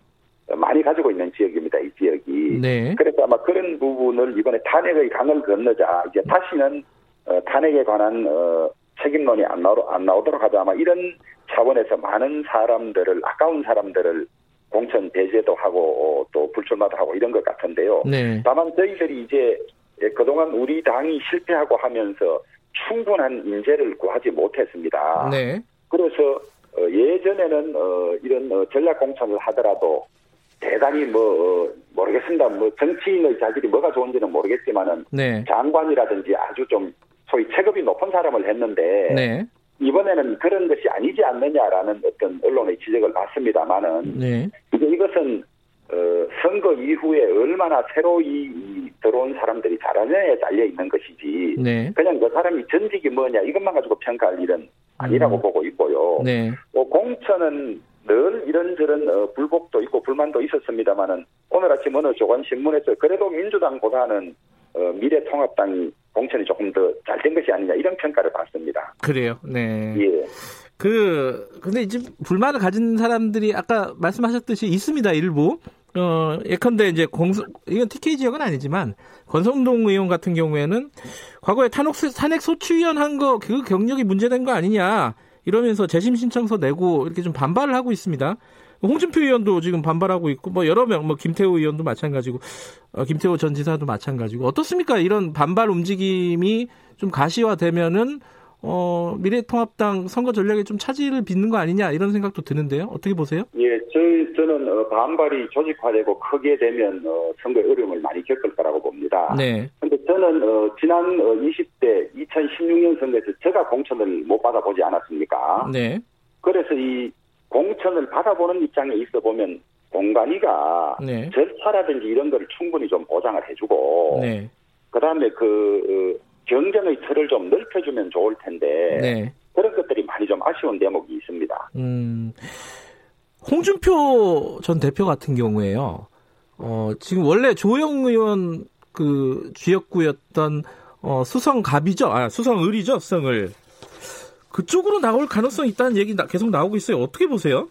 많이 가지고 있는 지역입니다. 이 지역이. 네. 그래서 아마 그런 부분을 이번에 탄핵의 강을 건너자 이제 다시는 어, 탄핵에 관한 어, 책임론이 안, 나오, 안 나오도록 하자 아마 이런 차원에서 많은 사람들을 아까운 사람들을 공천 배제도 하고 어, 또 불출마도 하고 이런 것 같은데요. 네. 다만 저희들이 이제 그동안 우리 당이 실패하고 하면서 충분한 인재를 구하지 못했습니다. 네. 그래서 어, 예전에는 어, 이런 어, 전략 공천을 하더라도 대단히 뭐 어, 모르겠습니다. 뭐 정치인의 자질이 뭐가 좋은지는 모르겠지만은 네. 장관이라든지 아주 좀 소위 체급이 높은 사람을 했는데 네. 이번에는 그런 것이 아니지 않느냐라는 어떤 언론의 지적을 받습니다만은 네. 이제 이것은 어, 선거 이후에 얼마나 새로이 들어온 사람들이 잘하느냐에 달려 있는 것이지 네. 그냥 그 사람이 전직이 뭐냐 이것만 가지고 평가할 일은 아니라고 음. 보고 있고요. 네. 어, 공천은 늘 이런저런 어, 불복도 있고 불만도 있었습니다만은 오늘 아침 어느 조간신문에서 그래도 민주당보다는 어, 미래통합당이 공천이 조금 더 잘 된 것이 아니냐 이런 평가를 받습니다. 그래요. 네. 예. 그 근데 이제 불만을 가진 사람들이 아까 말씀하셨듯이 있습니다. 일부. 어, 예컨대 이제 공수, 이건 TK 지역은 아니지만, 권성동 의원 같은 경우에는 과거에 탄핵, 탄핵 소추위원 한 거, 그 경력이 문제된 거 아니냐, 이러면서 재심 신청서 내고 이렇게 좀 반발을 하고 있습니다. 홍준표 의원도 지금 반발하고 있고 뭐 여러 명 뭐 김태호 의원도 마찬가지고 어, 김태호 전 지사도 마찬가지고 어떻습니까? 이런 반발 움직임이 좀 가시화되면은 어, 미래통합당 선거 전략에 좀 차질을 빚는 거 아니냐 이런 생각도 드는데요. 어떻게 보세요? 예, 저희 저는 어, 반발이 조직화되고 크게 되면 어, 선거에 어려움을 많이 겪을 거라고 봅니다. 네. 근데 저는 어, 지난 어, 20대 2016년 선거에서 제가 공천을 못 받아보지 않았습니까? 네. 그래서 이 공천을 받아보는 입장에 있어 보면 공간이가 네. 절차라든지 이런 거를 충분히 좀 보장을 해주고 네. 그다음에 그 어, 경쟁의 틀을 좀 넓혀주면 좋을 텐데 네. 그런 것들이 많이 좀 아쉬운 대목이 있습니다. 음, 홍준표 전 대표 같은 경우에요. 어, 지금 원래 조영 의원 그 지역구였던 어, 수성갑이죠. 아, 수성을이죠. 수성을. 그쪽으로 나올 가능성이 있다는 얘기 계속 나오고 있어요. 어떻게 보세요?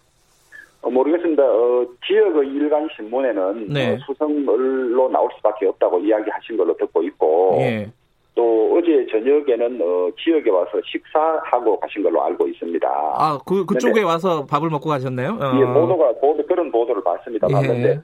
어, 모르겠습니다. 어, 지역의 일간 신문에는 네. 어, 수성을로 나올 수밖에 없다고 이야기하신 걸로 듣고 있고 예. 또 어제 저녁에는 어, 지역에 와서 식사하고 가신 걸로 알고 있습니다. 아, 그 그쪽에 와서 밥을 먹고 가셨나요? 어. 예, 보도가 보도 그런 보도를 봤습니다. 예. 봤는데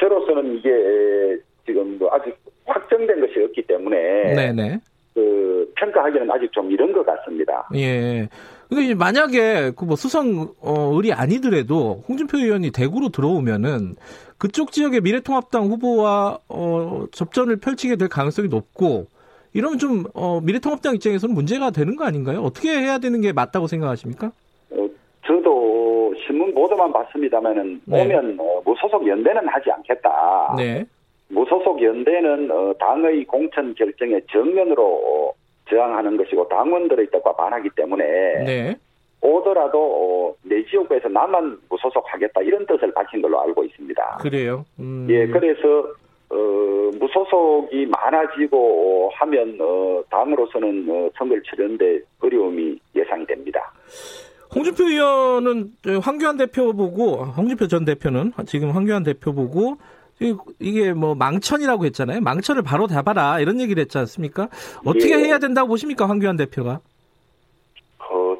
저로서는 이게 지금 뭐 아직 확정된 것이 없기 때문에 네네. 그 평가하기는 아직 좀 이른 것 같습니다. 예. 근데 만약에 그 뭐 수성 어, 을이 아니더라도 홍준표 의원이 대구로 들어오면은 그쪽 지역의 미래통합당 후보와 어, 접전을 펼치게 될 가능성이 높고 이러면 좀 어, 미래통합당 입장에서는 문제가 되는 거 아닌가요? 어떻게 해야 되는 게 맞다고 생각하십니까? 어, 저도 신문 보도만 봤습니다만은 네. 오면 어, 무소속 연대는 하지 않겠다. 네. 무소속 연대는 어, 당의 공천 결정에 정면으로 어, 저항하는 것이고 당원들의 뜻과 반하기 때문에 네. 오더라도 어, 내 지역구에서 나만 무소속하겠다 이런 뜻을 밝힌 걸로 알고 있습니다. 그래요? 음. 예, 그래서 어, 무소속이 많아지고 하면 어, 당으로서는 어, 선거를 치르는데 어려움이 예상이 됩니다. 홍준표 의원은 황교안 대표 보고 홍준표 전 대표는 지금 황교안 대표 보고 이게 뭐 망천이라고 했잖아요. 망천을 바로 잡아라 이런 얘기를 했지 않습니까? 어떻게 예. 해야 된다고 보십니까, 황교안 대표가?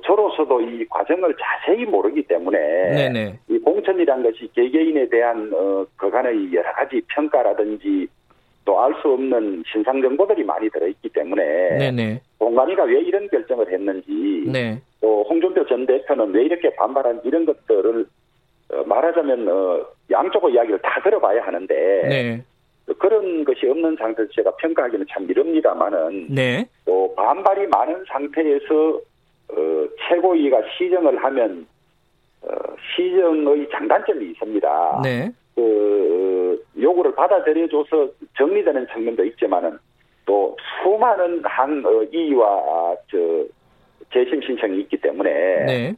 저로서도 이 과정을 자세히 모르기 때문에 네네. 이 공천이란 것이 개개인에 대한 어, 그간의 여러 가지 평가라든지 또 알 수 없는 신상 정보들이 많이 들어있기 때문에 네네. 공관위가 왜 이런 결정을 했는지 네. 또 홍준표 전 대표는 왜 이렇게 반발한 이런 것들을 어, 말하자면 어, 양쪽의 이야기를 다 들어봐야 하는데 네. 그런 것이 없는 상태에서 제가 평가하기는 참 이릅니다만은 네. 또 반발이 많은 상태에서 어, 최고위가 시정을 하면 어, 시정의 장단점이 있습니다. 네. 그 요구를 받아들여줘서 정리되는 측면도 있지만은 또 수많은 한 어, 이의와 저 재심 신청이 있기 때문에 네.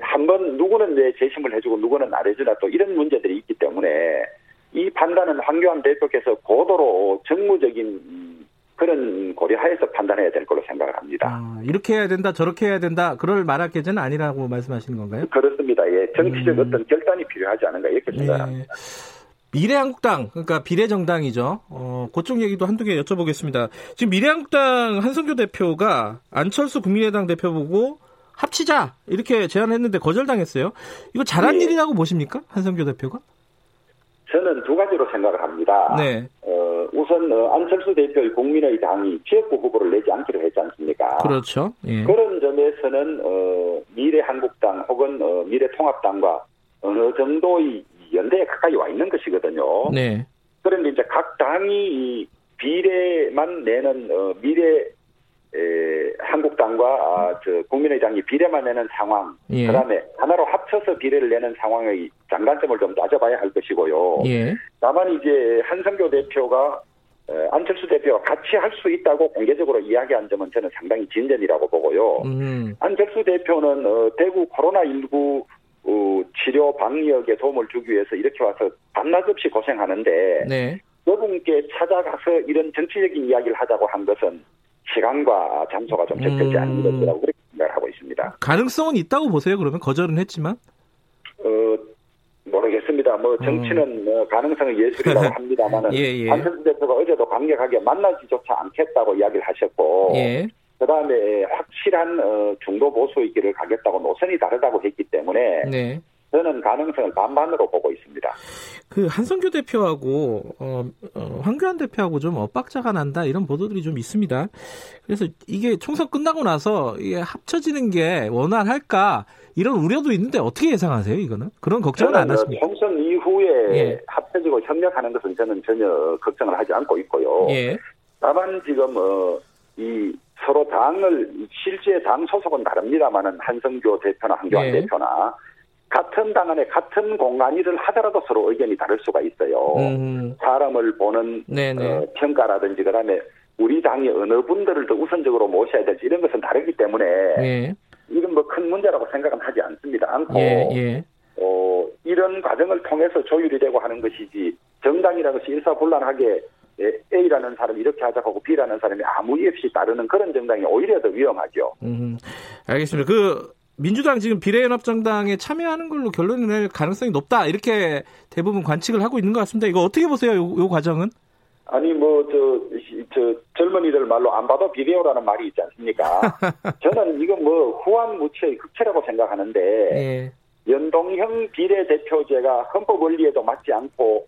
한번 누구는 내 재심을 해주고 누구는 안 해주나 또 이런 문제들이 있기 때문에 이 판단은 황교안 대표께서 고도로 정무적인 그런 고려하에서 판단해야 될 걸로 생각을 합니다. 아, 이렇게 해야 된다, 저렇게 해야 된다, 그럴 말할 계제는 아니라고 말씀하시는 건가요? 그렇습니다. 예, 정치적 음. 어떤 결단이 필요하지 않은가 이렇게 네. 생각합니다. 미래한국당, 그러니까 비례정당이죠. 어, 그쪽 얘기도 한두 개 여쭤보겠습니다. 지금 미래한국당 한성교 대표가 안철수 국민의당 대표 보고 합치자 이렇게 제안했는데 거절당했어요. 이거 잘한 네. 일이라고 보십니까 한성교 대표가? 저는 두 가지로 생각을 합니다. 네. 어, 우선 어, 안철수 대표의 국민의 당이 지역구 후보를 내지 않기로 했지 않습니까? 그렇죠. 예. 그런 점에서는 어, 미래한국당 혹은 어, 미래통합당과 어느 정도의 연대에 가까이 와 있는 것이거든요. 네. 그런데 이제 각 당이 비례만 내는 어, 미래 에, 한국당과 아, 저 국민의당이 비례만 내는 상황, 예. 그다음에 하나로 합쳐서 비례를 내는 상황의 장단점을 좀 따져봐야 할 것이고요. 예. 다만 이제 한성교 대표가 에, 안철수 대표와 같이 할 수 있다고 공개적으로 이야기한 점은 저는 상당히 진전이라고 보고요. 음. 안철수 대표는 어, 대구 코로나 19 어, 치료 방역에 도움을 주기 위해서 이렇게 와서 밤낮 없이 고생하는데 네. 그분께 찾아가서 이런 정치적인 이야기를 하자고 한 것은 시간과 장소가 좀 적절치 않은 음. 것이라고 그렇게 생각하고 있습니다. 가능성은 있다고 보세요. 그러면 거절은 했지만? 어 모르겠습니다. 뭐 정치는 음. 뭐 가능성은 예술이라고 *laughs* 합니다만은 예, 예. 안철수 대표가 어제도 강력하게 만나지조차 않겠다고 이야기를 하셨고 예. 그다음에 확실한 어, 중도 보수의 길을 가겠다고 노선이 다르다고 했기 때문에 네. 저는 가능성을 반반으로 보고 있습니다. 그 한성규 대표하고 어, 어, 황교안 대표하고 좀 엇박자가 난다 이런 보도들이 좀 있습니다. 그래서 이게 총선 끝나고 나서 이게 합쳐지는 게 원활할까 이런 우려도 있는데 어떻게 예상하세요? 이거는 그런 걱정은 안 하십니까? 총선 이후에 예. 합쳐지고 협력하는 것은 저는 전혀 걱정을 하지 않고 있고요. 예. 다만 지금 어, 이 서로 당을 실제 당 소속은 다릅니다만은 한성교 대표나 한교안 예. 대표나 같은 당 안에 같은 공간일을 하더라도 서로 의견이 다를 수가 있어요. 음. 사람을 보는 어, 평가라든지 그다음에 우리 당이 어느 분들을 더 우선적으로 모셔야 될지 이런 것은 다르기 때문에 예. 이건 뭐 큰 문제라고 생각은 하지 않습니다. 않고 예, 예. 어, 이런 과정을 통해서 조율이 되고 하는 것이지 정당이라는 것이 일사불란하게 A라는 사람이 이렇게 하자고 하고 B라는 사람이 아무 이유 없이 따르는 그런 정당이 오히려 더 위험하죠. 음, 알겠습니다. 그 민주당 지금 비례연합정당에 참여하는 걸로 결론을 낼 가능성이 높다 이렇게 대부분 관측을 하고 있는 것 같습니다. 이거 어떻게 보세요? 요, 요 과정은? 아니 뭐저 저 젊은이들 말로 안 봐도 비디오라는 말이 있지 않습니까? *laughs* 저는 이거 뭐 후안무치의 극치라고 생각하는데 예. 연동형 비례대표제가 헌법 원리에도 맞지 않고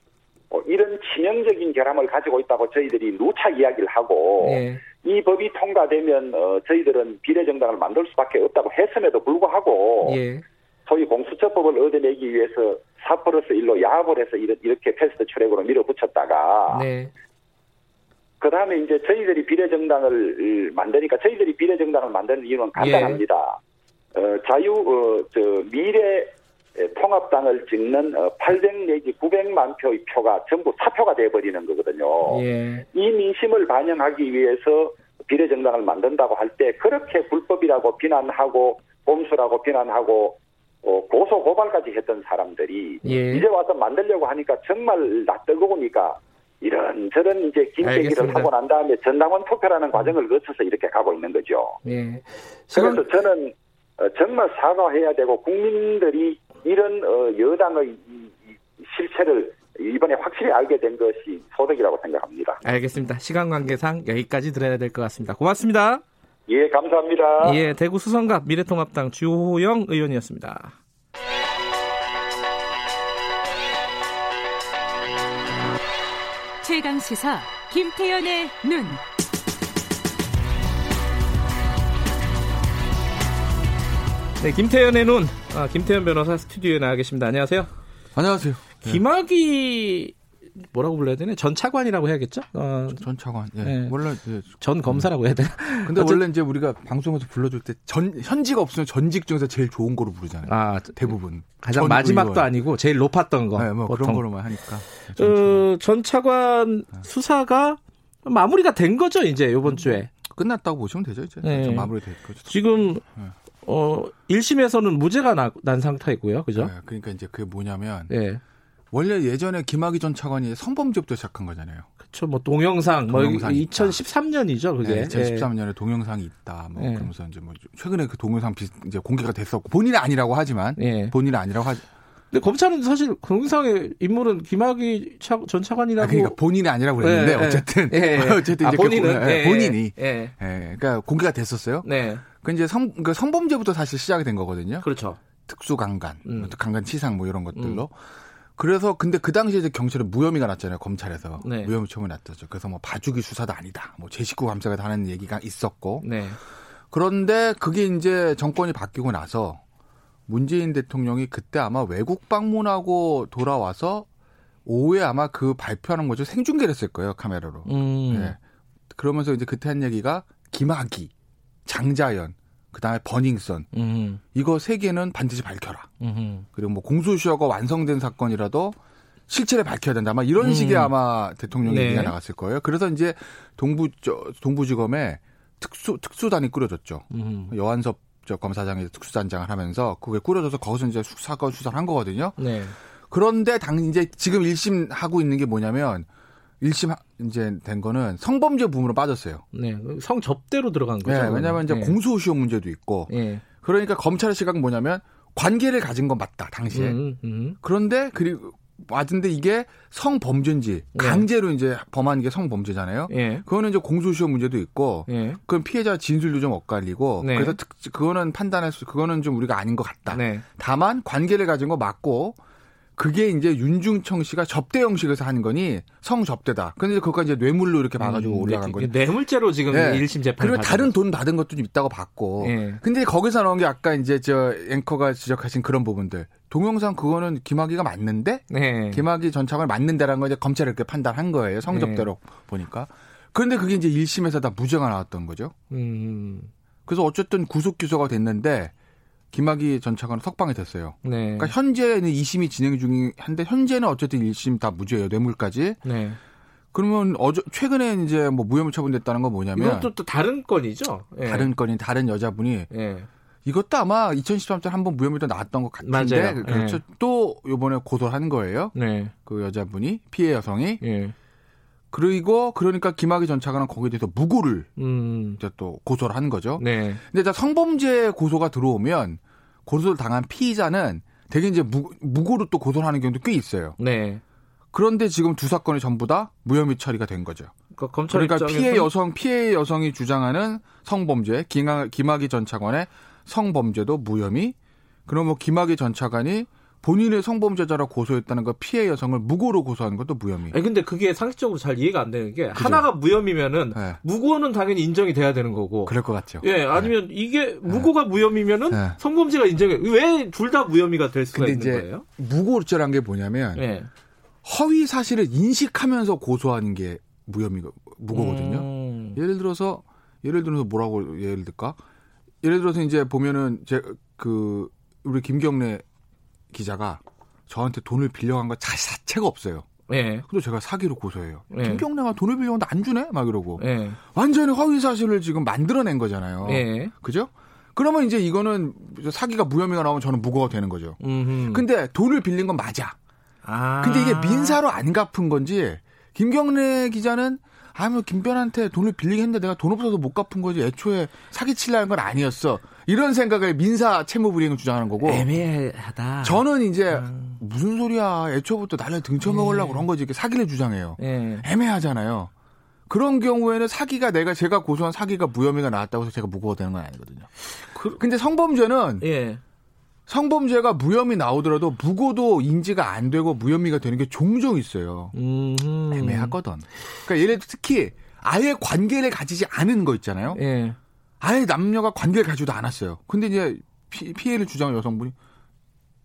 어, 이런 치명적인 결함을 가지고 있다고 저희들이 누차 이야기를 하고 예. 이 법이 통과되면 어, 저희들은 비례정당을 만들 수밖에 없다고 했음에도 불구하고 예. 소위 공수처법을 얻어내기 위해서 4 플러스 1로 야합을 해서 이렇게 fast track으로 밀어붙였다가 네. 그 다음에 이제 저희들이 비례정당을 만드니까 저희들이 비례정당을 만드는 이유는 간단합니다. 예. 어, 자유, 어, 저, 미래 통합당을 찍는 800 어, 내지 900만 표의 표가 전부 사표가 돼버리는 거거든요. 예. 이 민심을 반영하기 위해서 비례정당을 만든다고 할 때 그렇게 불법이라고 비난하고 꼼수라고 비난하고 어, 고소 고발까지 했던 사람들이 예. 이제 와서 만들려고 하니까 정말 낯뜨거우니까 이런 저런 이제 김대기를 하고 난 다음에 전당원 투표라는 과정을 거쳐서 이렇게 가고 있는 거죠. 예. 그래서 저는 어, 정말 사과해야 되고 국민들이 이런 어, 여당의 실체를 이번에 확실히 알게 된 것이 소득이라고 생각합니다. 알겠습니다. 시간 관계상 여기까지 들어야 될 것 같습니다. 고맙습니다. 예, 감사합니다. 예, 대구 수성갑 미래통합당 주호영 의원이었습니다. 최강 시사 김태연의 눈. 네, 김태현의 눈. 아, 김태현 변호사 스튜디오에 나와 계십니다. 안녕하세요. 안녕하세요. 네. 김학이 뭐라고 불러야 되나? 전 차관이라고 해야겠죠? 어, 전 차관. 예. 네. 원래 예. 전 검사라고 해야 되나? 근데 원래 이제 우리가 방송에서 불러줄 때 전 현직 없으면 전직 중에서 제일 좋은 거로 부르잖아요. 아, 대부분. 가장 마지막도 의원. 아니고 제일 높았던 거. 네, 뭐 보통. 그런 거로만 하니까. 전, 어, 전 차관 네. 수사가 마무리가 된 거죠, 이제 요번 주에. 끝났다고 보시면 되죠, 이제. 네. 마무리될 거죠. 지금 네. 어 1심에서는 무죄가 나, 난 상태고요. 그죠? 네, 그러니까 이제 그게 뭐냐면 네. 원래 예전에 김학의 전 차관이 성범죄부터 시작한 거잖아요. 그렇죠. 뭐 동영상, 뭐 동영상 뭐 2013년이죠, 그게. 네, 2013년에 동영상이 있다. 뭐 네. 그러면서 이제 뭐 최근에 그 동영상 비, 이제 공개가 됐었고 본인이 아니라고 하지만 네. 본인이 아니라고 하 근데 검찰은 사실 공상의 인물은 김학의 차, 전 차관이라고. 아, 그러니까 본인이 아니라고 그랬는데 네, 어쨌든 네, 네. *laughs* 어쨌든 아, 본인은 네, 본인이 예, 그러니까 공개가 됐었어요. 네. 그 이제 성, 그 성범죄부터 사실 시작이 된 거거든요. 그렇죠. 특수강간, 음. 강간 치상 뭐 이런 것들로. 음. 그래서 근데 그 당시에 이제 경찰에 무혐의가 났잖아요 검찰에서 네. 무혐의 처분이 났었죠. 그래서 뭐 봐주기 수사도 아니다, 뭐 제 식구 감사가 하는 얘기가 있었고. 네. 그런데 그게 이제 정권이 바뀌고 나서 문재인 대통령이 그때 아마 외국 방문하고 돌아와서 오후에 아마 그 발표하는 거죠. 생중계를 했을 거예요, 카메라로. 음. 네. 그러면서 이제 그때 한 얘기가 김학이, 장자연, 그 다음에 버닝썬. 음. 이거 세 개는 반드시 밝혀라. 음. 그리고 뭐 공소시효가 완성된 사건이라도 실체를 밝혀야 된다. 아마 이런 음. 식의 아마 대통령 네. 얘기가 나갔을 거예요. 그래서 이제 동부, 동부지검에 특수, 특수단이 꾸려졌죠. 음. 여한섭 저 검사장이 특수단장을 하면서 그게 꾸려져서 거기서 이제 사건 수사를 한 거거든요. 네. 그런데 당 이제 지금 1심 하고 있는 게 뭐냐면 1심 이제 된 거는 성범죄 부문으로 빠졌어요. 네. 성접대로 들어간 거죠. 네. 왜냐하면 이제 네. 공소시효 문제도 있고. 네. 그러니까 검찰의 시각은 뭐냐면 관계를 가진 건 맞다 당시에. 음, 음. 그런데 그리고 맞은데 이게 성범죄인지 네. 강제로 네. 이제 범한 게 성범죄잖아요. 예. 그거는 이제 공소시효 문제도 있고, 예. 그건 피해자 진술도 좀 엇갈리고, 네. 그래서 특, 그거는 판단할 수, 그거는 좀 우리가 아닌 것 같다. 네. 다만 관계를 가진 거 맞고, 그게 이제 윤중청 씨가 접대 형식에서 하는 거니 성접대다. 근데 그거까지 이제 뇌물로 이렇게 봐가지고 음, 올라간 거죠. 뇌물죄로 지금 네. 1심 재판 그리고 다른 돈 받은 것도 좀 있다고 봤고. 네. 근데 거기서 나온 게 아까 이제 저 앵커가 지적하신 그런 부분들. 동영상 그거는 김학의가 맞는데 네. 김학의 전 차관이 맞는데라는 거 이제 검찰이 이렇게 판단한 거예요. 성접대로 네. 보니까. 그런데 그게 이제 1심에서 다 무죄가 나왔던 거죠. 음. 그래서 어쨌든 구속 기소가 됐는데 김학의 전 차관은 석방이 됐어요. 네. 그러니까 현재는 2심이 진행 중인데 현재는 어쨌든 1심 다 무죄예요. 뇌물까지. 네. 그러면 어제 최근에 이제 뭐 무혐의 처분됐다는 건 뭐냐면 이것도 또 다른 건이죠. 예. 다른 건인 다른 여자분이 예. 이것도 아마 2013년 한번 무혐의도 나왔던 것 같은데 맞아요. 그렇죠. 예. 또 이번에 고소를 한 거예요. 네. 그 여자분이 피해 여성이 예. 그리고 그러니까 김학의 전 차관은 거기에 대해서 무고를 음. 이제 또 고소를 한 거죠. 네. 근데 자 성범죄 고소가 들어오면 고소를 당한 피의자는 대개 이제 무, 무고로 또 고소를 하는 경우도 꽤 있어요. 네. 그런데 지금 두 사건이 전부 다 무혐의 처리가 된 거죠. 그러니까, 그러니까 피해 여성 피해 여성이 주장하는 성범죄 김학, 김학의 전 차관의 성범죄도 무혐의. 그럼 뭐 김학의 전 차관이 본인의 성범죄자라 고소했다는 거 피해 여성을 무고로 고소하는 것도 무혐의. 아니 근데 그게 상식적으로 잘 이해가 안 되는 게 그죠? 하나가 무혐의면은 네. 무고는 당연히 인정이 돼야 되는 거고. 그럴 것 같죠. 예, 아니면 네. 이게 무고가 네. 무혐의면은 네. 성범죄가 인정해. 왜둘 다 무혐의가 될 수가 있는 거예요? 무고죄란 게 뭐냐면 네. 허위 사실을 인식하면서 고소하는 게 무혐의 무고거든요. 음... 예를 들어서 예를 들어서 뭐라고 예를 들까? 예를 들어서 이제 보면은 제 그 우리 김경래 기자가 저한테 돈을 빌려간 것 자체가 없어요. 예. 근데 제가 사기로 고소해요. 예. 김경래가 돈을 빌려갔는데 안 주네? 막 이러고. 예. 완전히 허위 사실을 지금 만들어낸 거잖아요. 예. 그죠? 그러면 이제 이거는 사기가 무혐의가 나오면 저는 무고가 되는 거죠. 음흠. 근데 돈을 빌린 건 맞아. 아. 근데 이게 민사로 안 갚은 건지 김경래 기자는 아뭐 김변한테 돈을 빌리게 했는데 내가 돈 없어서 못 갚은 거지 애초에 사기치려는 건 아니었어. 이런 생각을 민사 채무 불이행을 주장하는 거고 애매하다. 저는 이제 음. 무슨 소리야 애초부터 나를 등쳐먹으려고 네. 그런 거지 이렇게 사기를 주장해요. 네. 애매하잖아요. 그런 경우에는 사기가 내가 제가 고소한 사기가 무혐의가 나왔다고 해서 제가 무고가 되는 건 아니거든요. 그, 근데 성범죄는 예. 성범죄가 무혐의 나오더라도 무고도 인지가 안 되고 무혐의가 되는 게 종종 있어요. 음흠. 애매하거든. 그러니까 예를 들어 특히 아예 관계를 가지지 않은 거 있잖아요. 예. 아예 남녀가 관계를 가지도 않았어요. 근데 이제 피, 해를 주장한 여성분이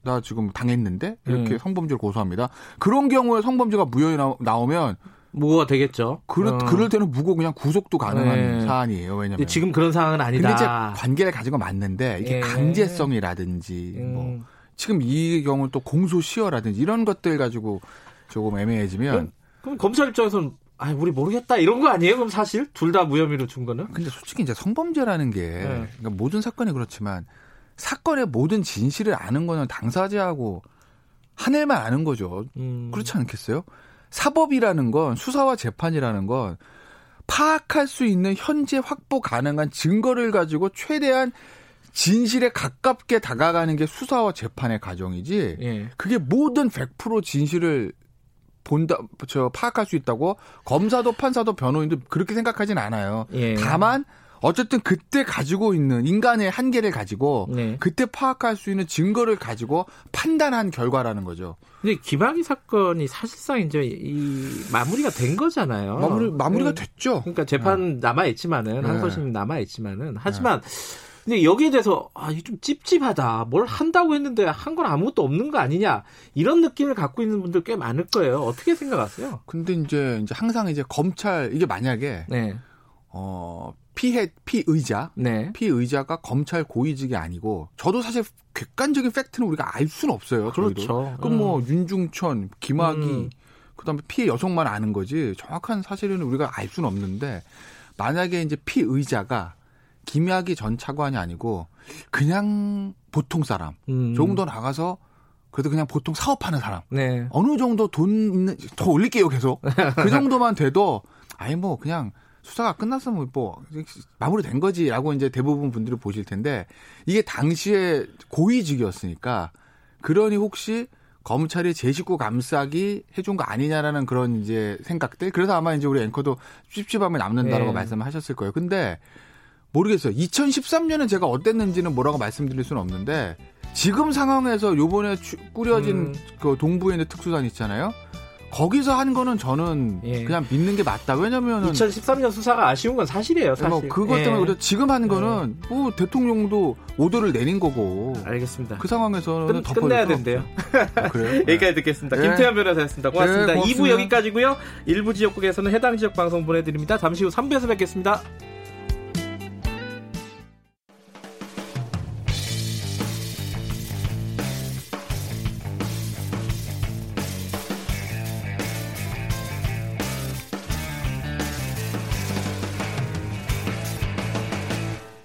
나 지금 당했는데 이렇게 음. 성범죄를 고소합니다. 그런 경우에 성범죄가 무효에 나, 오면 무고가 되겠죠. 그럴, 어. 그럴 때는 무고 그냥 구속도 가능한 네. 사안이에요. 왜냐면 지금 그런 상황은 아니다. 근데 이제 관계를 가진 건 맞는데 이게 예. 강제성이라든지 음. 뭐 지금 이 경우 또 공소시효라든지 이런 것들 가지고 조금 애매해지면 그럼, 그럼 검찰 입장에서는 아, 우리 모르겠다 이런 거 아니에요? 그럼 사실 둘 다 무혐의로 준 거는? 근데 솔직히 이제 성범죄라는 게 네. 그러니까 모든 사건이 그렇지만 사건의 모든 진실을 아는 거는 당사자하고 한 해만 아는 거죠. 음. 그렇지 않겠어요? 사법이라는 건 수사와 재판이라는 건 파악할 수 있는 현재 확보 가능한 증거를 가지고 최대한 진실에 가깝게 다가가는 게 수사와 재판의 과정이지 예. 그게 모든 100% 진실을 본다 저 파악할 수 있다고 검사도 판사도 변호인도 그렇게 생각하진 않아요. 예. 다만 어쨌든 그때 가지고 있는 인간의 한계를 가지고 네. 그때 파악할 수 있는 증거를 가지고 판단한 결과라는 거죠. 근데 김학의 사건이 사실상 이제 이 마무리가 된 거잖아요. 마무리 마무리가 네. 됐죠. 그러니까 재판 네. 남아 있지만은 네. 항소심 남아 있지만은 하지만 근데 여기에 대해서 아, 이게 좀 찝찝하다. 뭘 한다고 했는데 한 건 아무것도 없는 거 아니냐. 이런 느낌을 갖고 있는 분들 꽤 많을 거예요. 어떻게 생각하세요? 근데 이제 이제 항상 이제 검찰 이게 만약에 네. 어 피해 피의자 네. 피의자가 검찰 고위직이 아니고 저도 사실 객관적인 팩트는 우리가 알 수는 없어요. 그렇죠. 그럼 뭐 음. 윤중천, 김학이 음. 그다음에 피해 여성만 아는 거지 정확한 사실은 우리가 알 수는 없는데 만약에 이제 피의자가 김학이 전 차관이 아니고 그냥 보통 사람 음. 조금 더 나가서 그래도 그냥 보통 사업하는 사람 네. 어느 정도 돈 있는 더 올릴게요 계속 그 정도만 돼도 아예 뭐 그냥 수사가 끝났으면 뭐 마무리된 거지라고 이제 대부분 분들이 보실 텐데 이게 당시에 고위직이었으니까 그러니 혹시 검찰이 제 식구 감싸기 해준 거 아니냐라는 그런 이제 생각들 그래서 아마 이제 우리 앵커도 찝찝하면 남는다라고 네. 말씀하셨을 거예요. 근데 모르겠어요. 2013년에 제가 어땠는지는 뭐라고 말씀드릴 수는 없는데 지금 상황에서 요번에 꾸려진 음. 그 동부에 있는 특수단 있잖아요. 거기서 한 거는 저는 예. 그냥 믿는 게 맞다. 왜냐면은 2013년 수사가 아쉬운 건 사실이에요. 사실. 뭐 그것 때문에 예. 그래 지금 하는 거는 예. 뭐 대통령도 오더를 내린 거고. 알겠습니다. 그 상황에서는 끝, 끝내야 된대요. 아, 그래요? *laughs* 여기까지 듣겠습니다. 네. 김태현 변호사였습니다. 고맙습니다. 네, 고맙습니다. 2부 여기까지고요. 일부 지역국에서는 해당 지역 방송 보내드립니다. 잠시 후 3부에서 뵙겠습니다.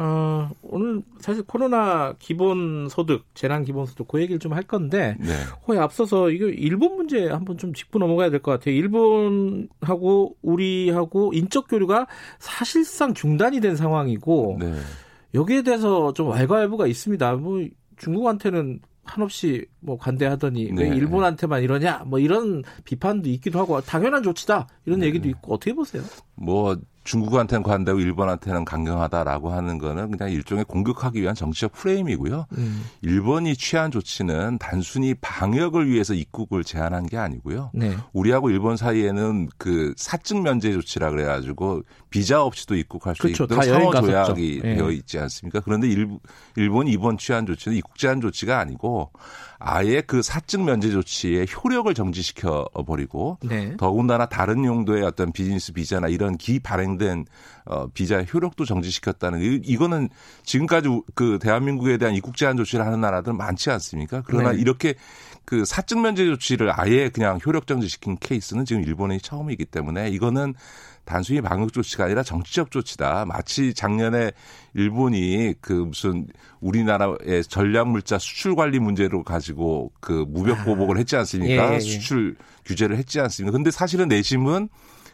어, 오늘 사실 코로나 기본소득, 재난 기본소득 그 얘기를 좀 할 건데, 네. 거의 앞서서 이거 일본 문제 한번 좀 짚고 넘어가야 될 것 같아요. 일본하고 우리하고 인적 교류가 사실상 중단이 된 상황이고, 네. 여기에 대해서 좀 왈가왈부가 있습니다. 뭐 중국한테는 한없이 뭐 관대하더니 네. 왜 일본한테만 이러냐 뭐 이런 비판도 있기도 하고 당연한 조치다 이런 네. 얘기도 있고 어떻게 보세요? 뭐 중국한테는 관대하고 일본한테는 강경하다라고 하는 거는 그냥 일종의 공격하기 위한 정치적 프레임이고요. 음. 일본이 취한 조치는 단순히 방역을 위해서 입국을 제한한 게 아니고요. 네. 우리하고 일본 사이에는 그 사증 면제 조치라 그래가지고 비자 없이도 입국할 수 그렇죠. 있도록 상호 조약이 네. 되어 있지 않습니까? 그런데 일, 일본이 이번 취한 조치는 입국 제한 조치가 아니고 아예 그 사증 면제 조치의 효력을 정지시켜 버리고 네. 더군다나 다른 용도의 어떤 비즈니스 비자나 이런 기 발행된 어 비자의 효력도 정지시켰다는 이, 이거는 지금까지 그 대한민국에 대한 입국 제한 조치를 하는 나라들은 많지 않습니까? 그러나 네. 이렇게 그 사증 면제 조치를 아예 그냥 효력 정지시킨 케이스는 지금 일본이 처음이기 때문에 이거는 단순히 방역 조치가 아니라 정치적 조치다. 마치 작년에 일본이 그 무슨 우리나라의 전략 물자 수출 관리 문제로 가지고 그 무역 보복을 했지 않습니까? 예, 예. 수출 규제를 했지 않습니까? 근데 사실은 내심은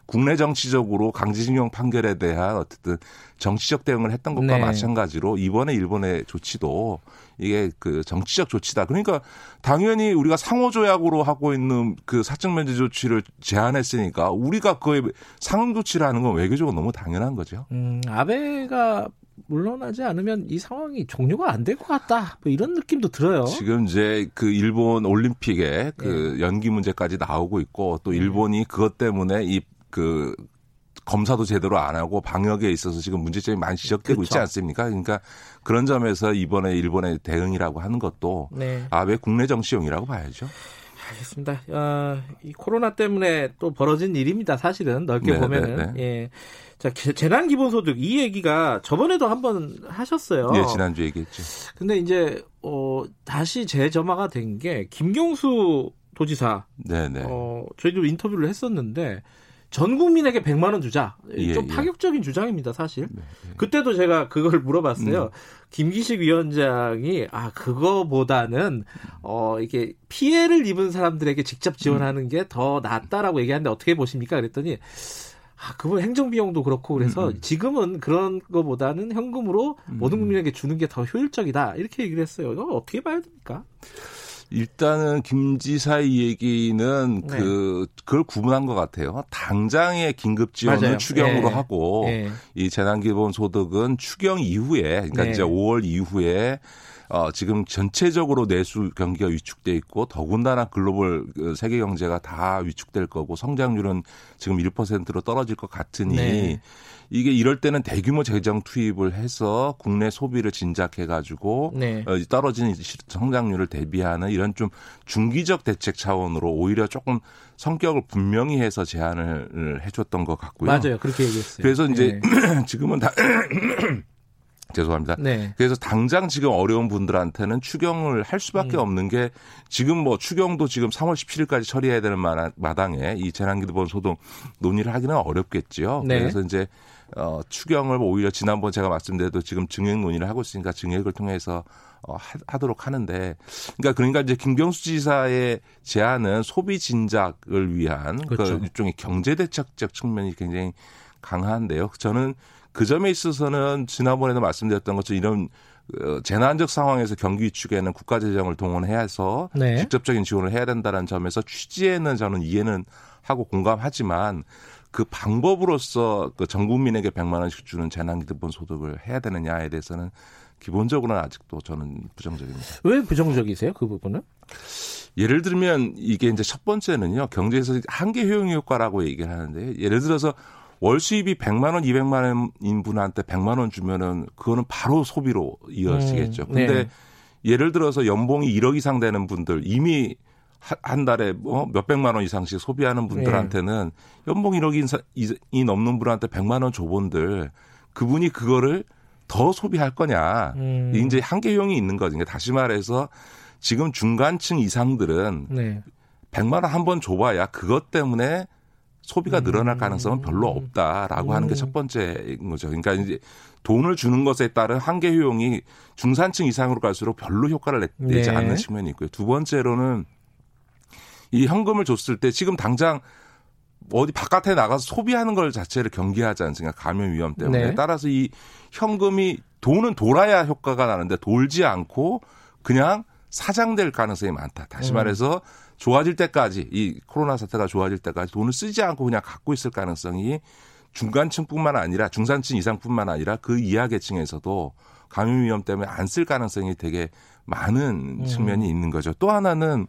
국내 정치적으로 강제징용 판결에 대한 어쨌든 정치적 대응을 했던 것과 네. 마찬가지로 이번에 일본의 조치도 이게 그 정치적 조치다. 그러니까 당연히 우리가 상호 조약으로 하고 있는 그 사적 면제 조치를 제안했으니까 우리가 그에 상응 조치를 하는 건 외교적으로 너무 당연한 거죠. 음, 아베가 물러나지 않으면 이 상황이 종료가 안 될 것 같다. 뭐 이런 느낌도 들어요. 지금 이제 그 일본 올림픽에 그 네. 연기 문제까지 나오고 있고 또 네. 일본이 그것 때문에 이 그 검사도 제대로 안 하고 방역에 있어서 지금 문제점이 많이 지적되고 그렇죠. 있지 않습니까? 그러니까 그런 점에서 이번에 일본의 대응이라고 하는 것도 네. 아왜 국내 정치용이라고 봐야죠. 알겠습니다. 어, 이 코로나 때문에 또 벌어진 일입니다. 사실은 넓게 네, 보면은 네, 네. 예. 자 재난 기본소득 이 얘기가 저번에도 한번 하셨어요. 네, 지난주 얘기했죠. 근데 이제 어 다시 재점화가 된 게 김경수 도지사. 네, 네. 어 저희도 인터뷰를 했었는데 전 국민에게 100만 원 주자. 예, 좀 예. 파격적인 예. 주장입니다, 사실. 네, 네. 그때도 제가 그걸 물어봤어요. 음. 김기식 위원장이 아 그거보다는 어 이게 피해를 입은 사람들에게 직접 지원하는 게 더 낫다라고 얘기하는데 어떻게 보십니까? 그랬더니 아, 그분 행정 비용도 그렇고 그래서 음, 음. 지금은 그런 거보다는 현금으로 음. 모든 국민에게 주는 게 더 효율적이다. 이렇게 얘기를 했어요. 이거 어떻게 봐야 됩니까? 일단은 김 지사의 얘기는 네. 그 그걸 구분한 것 같아요. 당장의 긴급 지원을 맞아요. 추경으로 네. 하고 네. 이 재난기본 소득은 추경 이후에 그러니까 네. 이제 5월 이후에 어, 지금 전체적으로 내수 경기가 위축돼 있고 더군다나 글로벌 그 세계 경제가 다 위축될 거고 성장률은 지금 1%로 떨어질 것 같으니 네. 이게 이럴 때는 대규모 재정 투입을 해서 국내 소비를 진작해 가지고 네. 어, 떨어지는 성장률을 대비하는 이런 좀 중기적 대책 차원으로 오히려 조금 성격을 분명히 해서 제안을 해줬던 것 같고요. 맞아요. 그렇게 얘기했어요. 그래서 이제 네. *clears throat* 지금은 다 *clears throat* 죄송합니다. 네. 그래서 당장 지금 어려운 분들한테는 추경을 할 수밖에 음. 없는 게 지금 뭐 추경도 지금 3월 17일까지 처리해야 되는 마당에 이 재난기도본 소득 논의를 하기는 어렵겠지요. 네. 그래서 이제 어, 추경을 오히려 지난번 제가 말씀드려도 지금 증액 논의를 하고 있으니까 증액을 통해서 어, 하, 도록 하는데, 그러니까 그러니까 이제 김경수 지사의 제안은 소비 진작을 위한 그 그렇죠. 그 일종의 경제 대책적 측면이 굉장히 강한데요. 저는 그 점에 있어서는 지난번에도 말씀드렸던 것처럼 이런 어, 재난적 상황에서 경기 위축에는 국가 재정을 동원해서 네. 직접적인 지원을 해야 된다는 점에서 취지에는 저는 이해는 하고 공감하지만 그 방법으로서 그 전 국민에게 100만 원씩 주는 재난기본 소득을 해야 되느냐에 대해서는 기본적으로는 아직도 저는 부정적입니다. 왜 부정적이세요? 그 부분은? 예를 들면 이게 이제 첫 번째는요. 경제에서 한계 효용 효과라고 얘기를 하는데 예를 들어서 월 수입이 100만 원, 200만 원인 분한테 100만 원 주면은 그거는 바로 소비로 이어지겠죠. 음, 네. 근데 예를 들어서 연봉이 1억 이상 되는 분들 이미 한 달에 뭐 몇백만 원 이상씩 소비하는 분들한테는 네. 연봉 1억이 넘는 분한테 100만 원 줘본들 그분이 그거를 더 소비할 거냐. 음. 이제 한계형이 있는 거죠. 그러니까 다시 말해서 지금 중간층 이상들은 네. 100만 원 한 번 줘봐야 그것 때문에 소비가 음. 늘어날 가능성은 별로 없다라고 음. 하는 게 첫 번째인 거죠. 그러니까 이제 돈을 주는 것에 따른 한계 효용이 중산층 이상으로 갈수록 별로 효과를 내 지 네. 않는 측면이 있고요. 두 번째로는 이 현금을 줬을 때 지금 당장 어디 바깥에 나가서 소비하는 걸 자체를 경계하지 않습니까? 감염 위험 때문에. 네. 따라서 이 현금이 돈은 돌아야 효과가 나는데 돌지 않고 그냥 사장될 가능성이 많다. 다시 음. 말해서 좋아질 때까지 이 코로나 사태가 좋아질 때까지 돈을 쓰지 않고 그냥 갖고 있을 가능성이 중간층뿐만 아니라 중산층 이상뿐만 아니라 그 이하 계층에서도 감염 위험 때문에 안 쓸 가능성이 되게 많은 음. 측면이 있는 거죠. 또 하나는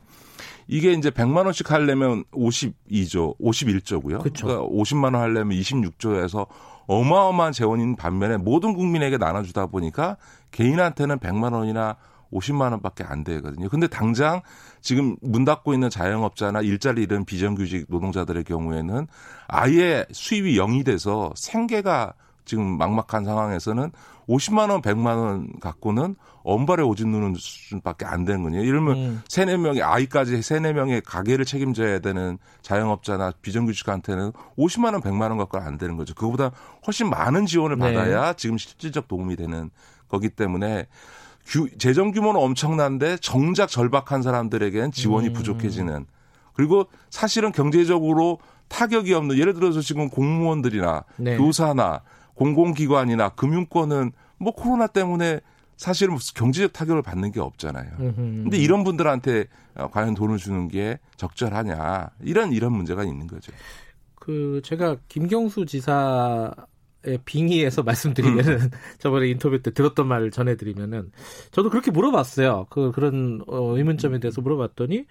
이게 이제 100만 원씩 하려면 52조, 51조고요. 그쵸. 그러니까 50만 원 하려면 26조에서 어마어마한 재원인 반면에 모든 국민에게 나눠주다 보니까 개인한테는 100만 원이나 50만 원밖에 안 되거든요. 근데 당장 지금 문 닫고 있는 자영업자나 일자리 잃은 비정규직 노동자들의 경우에는 아예 수입이 0이 돼서 생계가 지금 막막한 상황에서는 50만 원, 100만 원 갖고는 엄발에 오줌 누는 수준밖에 안 되는 거예요. 이러면 음. 세네 명의 아이까지 세네 명의 가게를 책임져야 되는 자영업자나 비정규직한테는 50만 원, 100만 원 갖고 안 되는 거죠. 그거보다 훨씬 많은 지원을 네. 받아야 네. 지금 실질적 도움이 되는 거기 때문에 규, 재정 규모는 엄청난데 정작 절박한 사람들에게는 지원이 음. 부족해지는 그리고 사실은 경제적으로 타격이 없는 예를 들어서 지금 공무원들이나 네. 교사나 공공기관이나 금융권은 뭐 코로나 때문에 사실은 경제적 타격을 받는 게 없잖아요. 근데 이런 분들한테 어, 과연 돈을 주는 게 적절하냐 이런 이런 문제가 있는 거죠. 그 제가 김경수 지사의 빙의에서 *laughs* 말씀드리면은 음. 저번에 인터뷰 때 들었던 말을 전해드리면은 저도 그렇게 물어봤어요. 그 그런 어, 의문점에 대해서 물어봤더니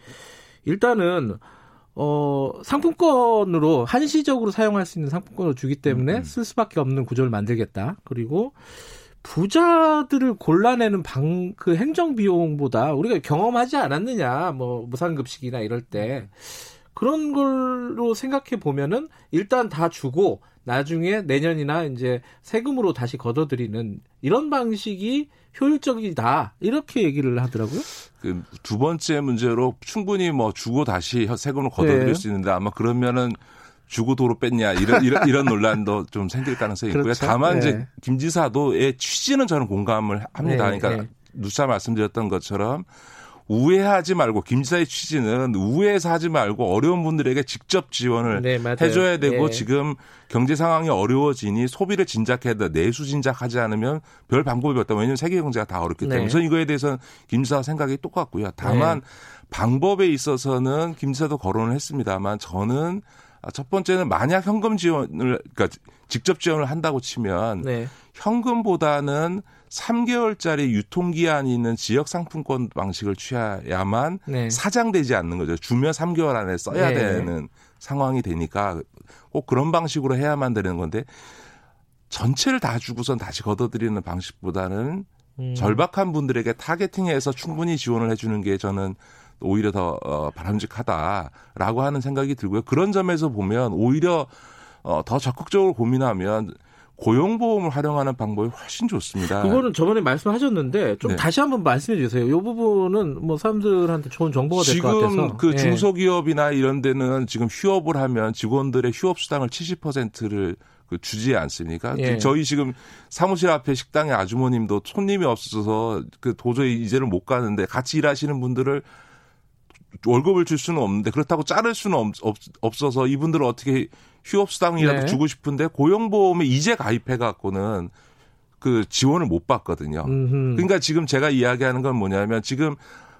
일단은 어, 상품권으로 한시적으로 사용할 수 있는 상품권을 주기 때문에 음. 쓸 수밖에 없는 구조를 만들겠다. 그리고 부자들을 골라내는 방 그 행정 비용보다 우리가 경험하지 않았느냐 뭐 무상급식이나 이럴 때 그런 걸로 생각해 보면은 일단 다 주고 나중에 내년이나 이제 세금으로 다시 걷어들이는 이런 방식이 효율적이다 이렇게 얘기를 하더라고요. 그 두 번째 문제로 충분히 뭐 주고 다시 세금을 걷어들일 네. 수 있는데 아마 그러면은 주고 도로 뺐냐 이런 이런, 이런 논란도 좀 생길 가능성이 있고요. 그렇죠? 다만 네. 이제 김 지사도의 취지는 저는 공감을 합니다. 네. 그러니까 네. 누차 말씀드렸던 것처럼 우회하지 말고 김지사의 취지는 우회해서 하지 말고 어려운 분들에게 직접 지원을 네, 해줘야 되고 네. 지금 경제 상황이 어려워지니 소비를 진작해야 돼 내수 진작하지 않으면 별 방법이 없다. 왜냐하면 세계 경제가 다 어렵기 때문에 네. 우선 이거에 대해서는 김지사 생각이 똑같고요. 다만 네. 방법에 있어서는 김지사도 거론을 했습니다만 저는 첫 번째는 만약 현금 지원을 그러니까 직접 지원을 한다고 치면 네. 현금보다는 3개월짜리 유통기한이 있는 지역 상품권 방식을 취해야만 네. 사장되지 않는 거죠. 주면 3개월 안에 써야 네. 되는 상황이 되니까 꼭 그런 방식으로 해야만 되는 건데 전체를 다 주고선 다시 걷어들이는 방식보다는 음. 절박한 분들에게 타겟팅해서 충분히 지원을 해주는 게 저는 오히려 더 어, 바람직하다라고 하는 생각이 들고요. 그런 점에서 보면 오히려 어, 더 적극적으로 고민하면 고용보험을 활용하는 방법이 훨씬 좋습니다. 그거는 저번에 말씀하셨는데 좀 네. 다시 한번 말씀해 주세요. 이 부분은 뭐 사람들한테 좋은 정보가 될 것 같아서. 지금 그 네. 중소기업이나 이런 데는 지금 휴업을 하면 직원들의 휴업 수당을 70%를 그 주지 않습니까? 예. 저희 지금 사무실 앞에 식당에 아주머님도 손님이 없어서 그 도저히 이제는 못 가는데 같이 일하시는 분들을 월급을 줄 수는 없는데 그렇다고 자를 수는 없, 없 어서 이분들을 어떻게 휴업수당이라도 네. 주고 싶은데 고용보험에 이제 가입해 갖고는 그 지원을 못 받거든요. 음흠. 그러니까 지금 제가 이야기하는 건 뭐냐면 지금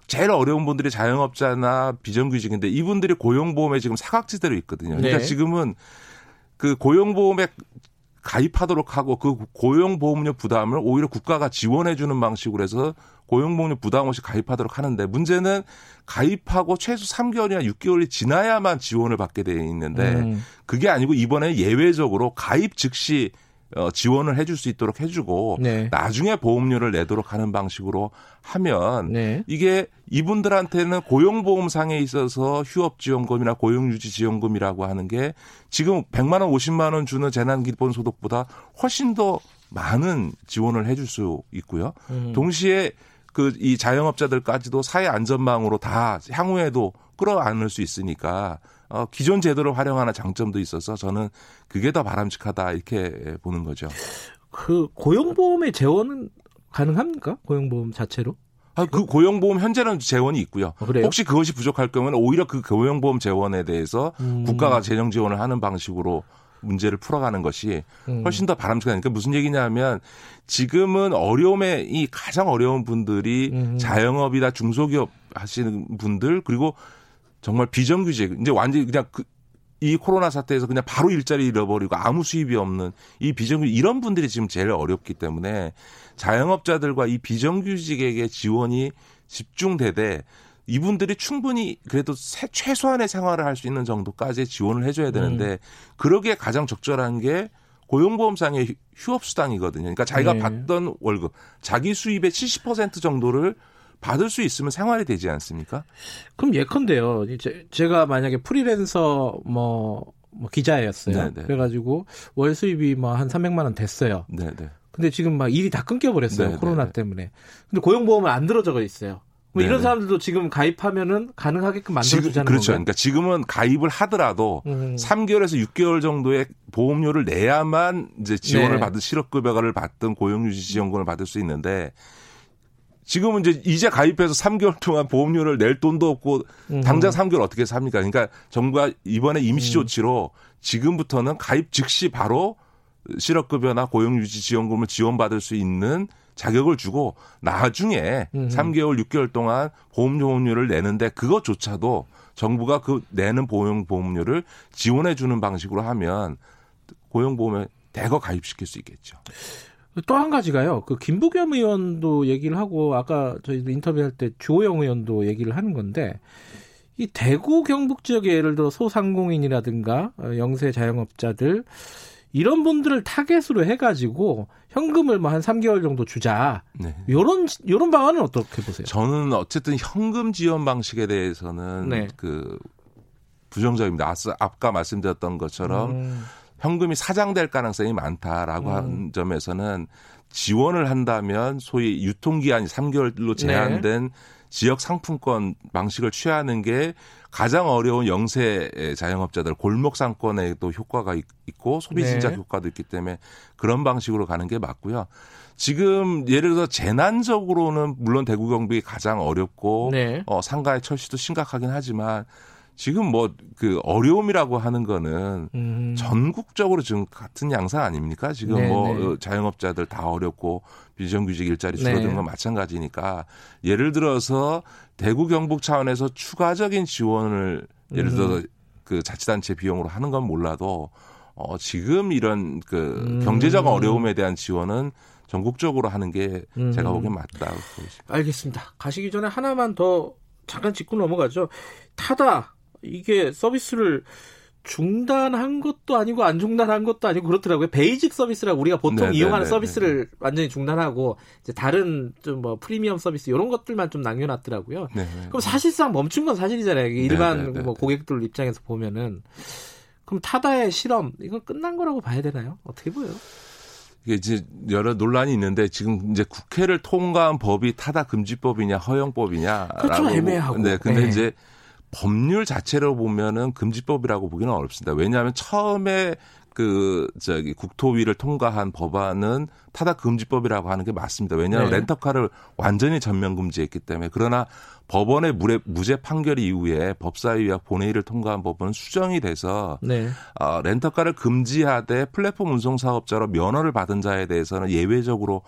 제일 어려운 분들이 자영업자나 비정규직인데 이분들이 고용보험에 지금 사각지대로 있거든요. 그러니까 네. 지금은 그 고용보험에 가입하도록 하고 그 고용보험료 부담을 오히려 국가가 지원해 주는 방식으로 해서 고용보험료 부담 없이 가입하도록 하는데 문제는 가입하고 최소 3개월이나 6개월이 지나야만 지원을 받게 돼 있는데 음. 그게 아니고 이번에 예외적으로 가입 즉시 어, 지원을 해줄 수 있도록 해주고 네. 나중에 보험료를 내도록 하는 방식으로 하면 네. 이게 이분들한테는 고용보험상에 있어서 휴업지원금이나 고용유지지원금이라고 하는 게 지금 100만 원, 50만 원 주는 재난기본소득보다 훨씬 더 많은 지원을 해줄 수 있고요. 음. 동시에 그 이 자영업자들까지도 사회 안전망으로 다 향후에도 끌어안을 수 있으니까 어, 기존 제도를 활용하는 장점도 있어서 저는 그게 더 바람직하다 이렇게 보는 거죠. 그 고용보험의 재원은 가능합니까? 고용보험 자체로? 아, 그 고용보험 현재는 재원이 있고요. 아, 혹시 그것이 부족할 경우는 오히려 그 고용보험 재원에 대해서 음. 국가가 재정 지원을 하는 방식으로 문제를 풀어가는 것이 음. 훨씬 더 바람직하니까 무슨 얘기냐면 지금은 어려움에 이 가장 어려운 분들이 음. 자영업이나 중소기업 하시는 분들 그리고 정말 비정규직 이제 완전히 그냥 그, 이 코로나 사태에서 그냥 바로 일자리 잃어버리고 아무 수입이 없는 이 비정규직 이런 분들이 지금 제일 어렵기 때문에 자영업자들과 이 비정규직에게 지원이 집중되되 이분들이 충분히 그래도 최소한의 생활을 할 수 있는 정도까지 지원을 해줘야 되는데 음. 그러기에 가장 적절한 게 고용보험상의 휴업수당이거든요. 그러니까 자기가 네. 받던 월급, 자기 수입의 70% 정도를 받을 수 있으면 생활이 되지 않습니까? 그럼 예컨대요. 이제 제가 만약에 프리랜서 뭐, 뭐 기자였어요. 네네. 네. 그래가지고 월 수입이 뭐 한 300만 원 됐어요. 네네. 네. 근데 지금 막 일이 다 끊겨버렸어요. 네네. 네, 코로나 때문에. 근데 고용보험은 안 들어져 있어요. 뭐 이런 사람들도 지금 가입하면은 가능하게끔 만들어주자는 그렇죠. 건가요? 그러니까 지금은 가입을 하더라도 음. 3개월에서 6개월 정도의 보험료를 내야만 이제 지원을 네. 받은 실업급여를 받든 고용유지 지원금을 받을 수 있는데 지금은 이제 이제 가입해서 3개월 동안 보험료를 낼 돈도 없고 당장 3개월 어떻게 삽니까? 그러니까 정부가 이번에 임시 음. 조치로 지금부터는 가입 즉시 바로 실업급여나 고용유지 지원금을 지원받을 수 있는 자격을 주고 나중에 음 3개월, 6개월 동안 보험료를 내는데 그것조차도 정부가 그 내는 보험 보험료를 지원해 주는 방식으로 하면 고용보험에 대거 가입시킬 수 있겠죠. 또 한 가지가요. 그 김부겸 의원도 얘기를 하고 아까 저희도 인터뷰할 때 주호영 의원도 얘기를 하는 건데 이 대구 경북 지역에 예를 들어 소상공인이라든가 어, 영세 자영업자들 이런 분들을 타겟으로 해가지고 현금을 뭐 한 3개월 정도 주자. 네. 요런 요런 방안은 어떻게 보세요? 저는 어쨌든 현금 지원 방식에 대해서는 네. 그 부정적입니다. 아까 말씀드렸던 것처럼 음. 현금이 사장될 가능성이 많다라고 음. 한 점에서는 지원을 한다면 소위 유통기한이 3개월로 제한된 네. 지역 상품권 방식을 취하는 게 가장 어려운 영세 자영업자들 골목 상권에도 효과가 있고 소비 진작 네. 효과도 있기 때문에 그런 방식으로 가는 게 맞고요. 지금 예를 들어 재난적으로는 물론 대구 경북이 가장 어렵고 네. 어 상가의 철시도 심각하긴 하지만 지금 뭐 그 어려움이라고 하는 거는 음. 전국적으로 지금 같은 양상 아닙니까? 지금 네네. 뭐 네. 자영업자들 다 어렵고 비정규직 일자리 줄어드는 네. 건 마찬가지니까 예를 들어서 대구 경북 차원에서 추가적인 지원을 예를 음. 들어 그 자치단체 비용으로 하는 건 몰라도 어 지금 이런 그 음. 경제적 어려움에 대한 지원은 전국적으로 하는 게 음. 제가 보기엔 보십니다. 알겠습니다. 가시기 전에 하나만 더 잠깐 짚고 넘어가죠. 타다 이게 서비스를 중단한 것도 아니고 안 중단한 것도 아니고 그렇더라고요. basic 서비스라고 우리가 보통 네네네네. 이용하는 서비스를 완전히 중단하고 이제 다른 좀 뭐 프리미엄 서비스 이런 것들만 좀 남겨놨더라고요. 네네. 그럼 사실상 멈춘 건 사실이잖아요. 일반 네네네. 뭐 고객들 입장에서 보면은 그럼 타다의 실험 이건 끝난 거라고 봐야 되나요? 어떻게 보여요? 이게 이제 여러 논란이 있는데 지금 이제 국회를 통과한 법이 타다 금지법이냐 허용법이냐라고 그렇죠 애매하고. 네, 근데 네. 이제 법률 자체로 보면은 금지법이라고 보기는 어렵습니다. 왜냐하면 처음에 그 저기 국토위를 통과한 법안은 타다 금지법이라고 하는 게 맞습니다. 왜냐하면 네. 렌터카를 완전히 전면 금지했기 때문에 그러나 법원의 무죄, 무죄 판결 이후에 법사위와 본회의를 통과한 법은 수정이 돼서 네. 어, 렌터카를 금지하되 플랫폼 운송 사업자로 면허를 받은 자에 대해서는 예외적으로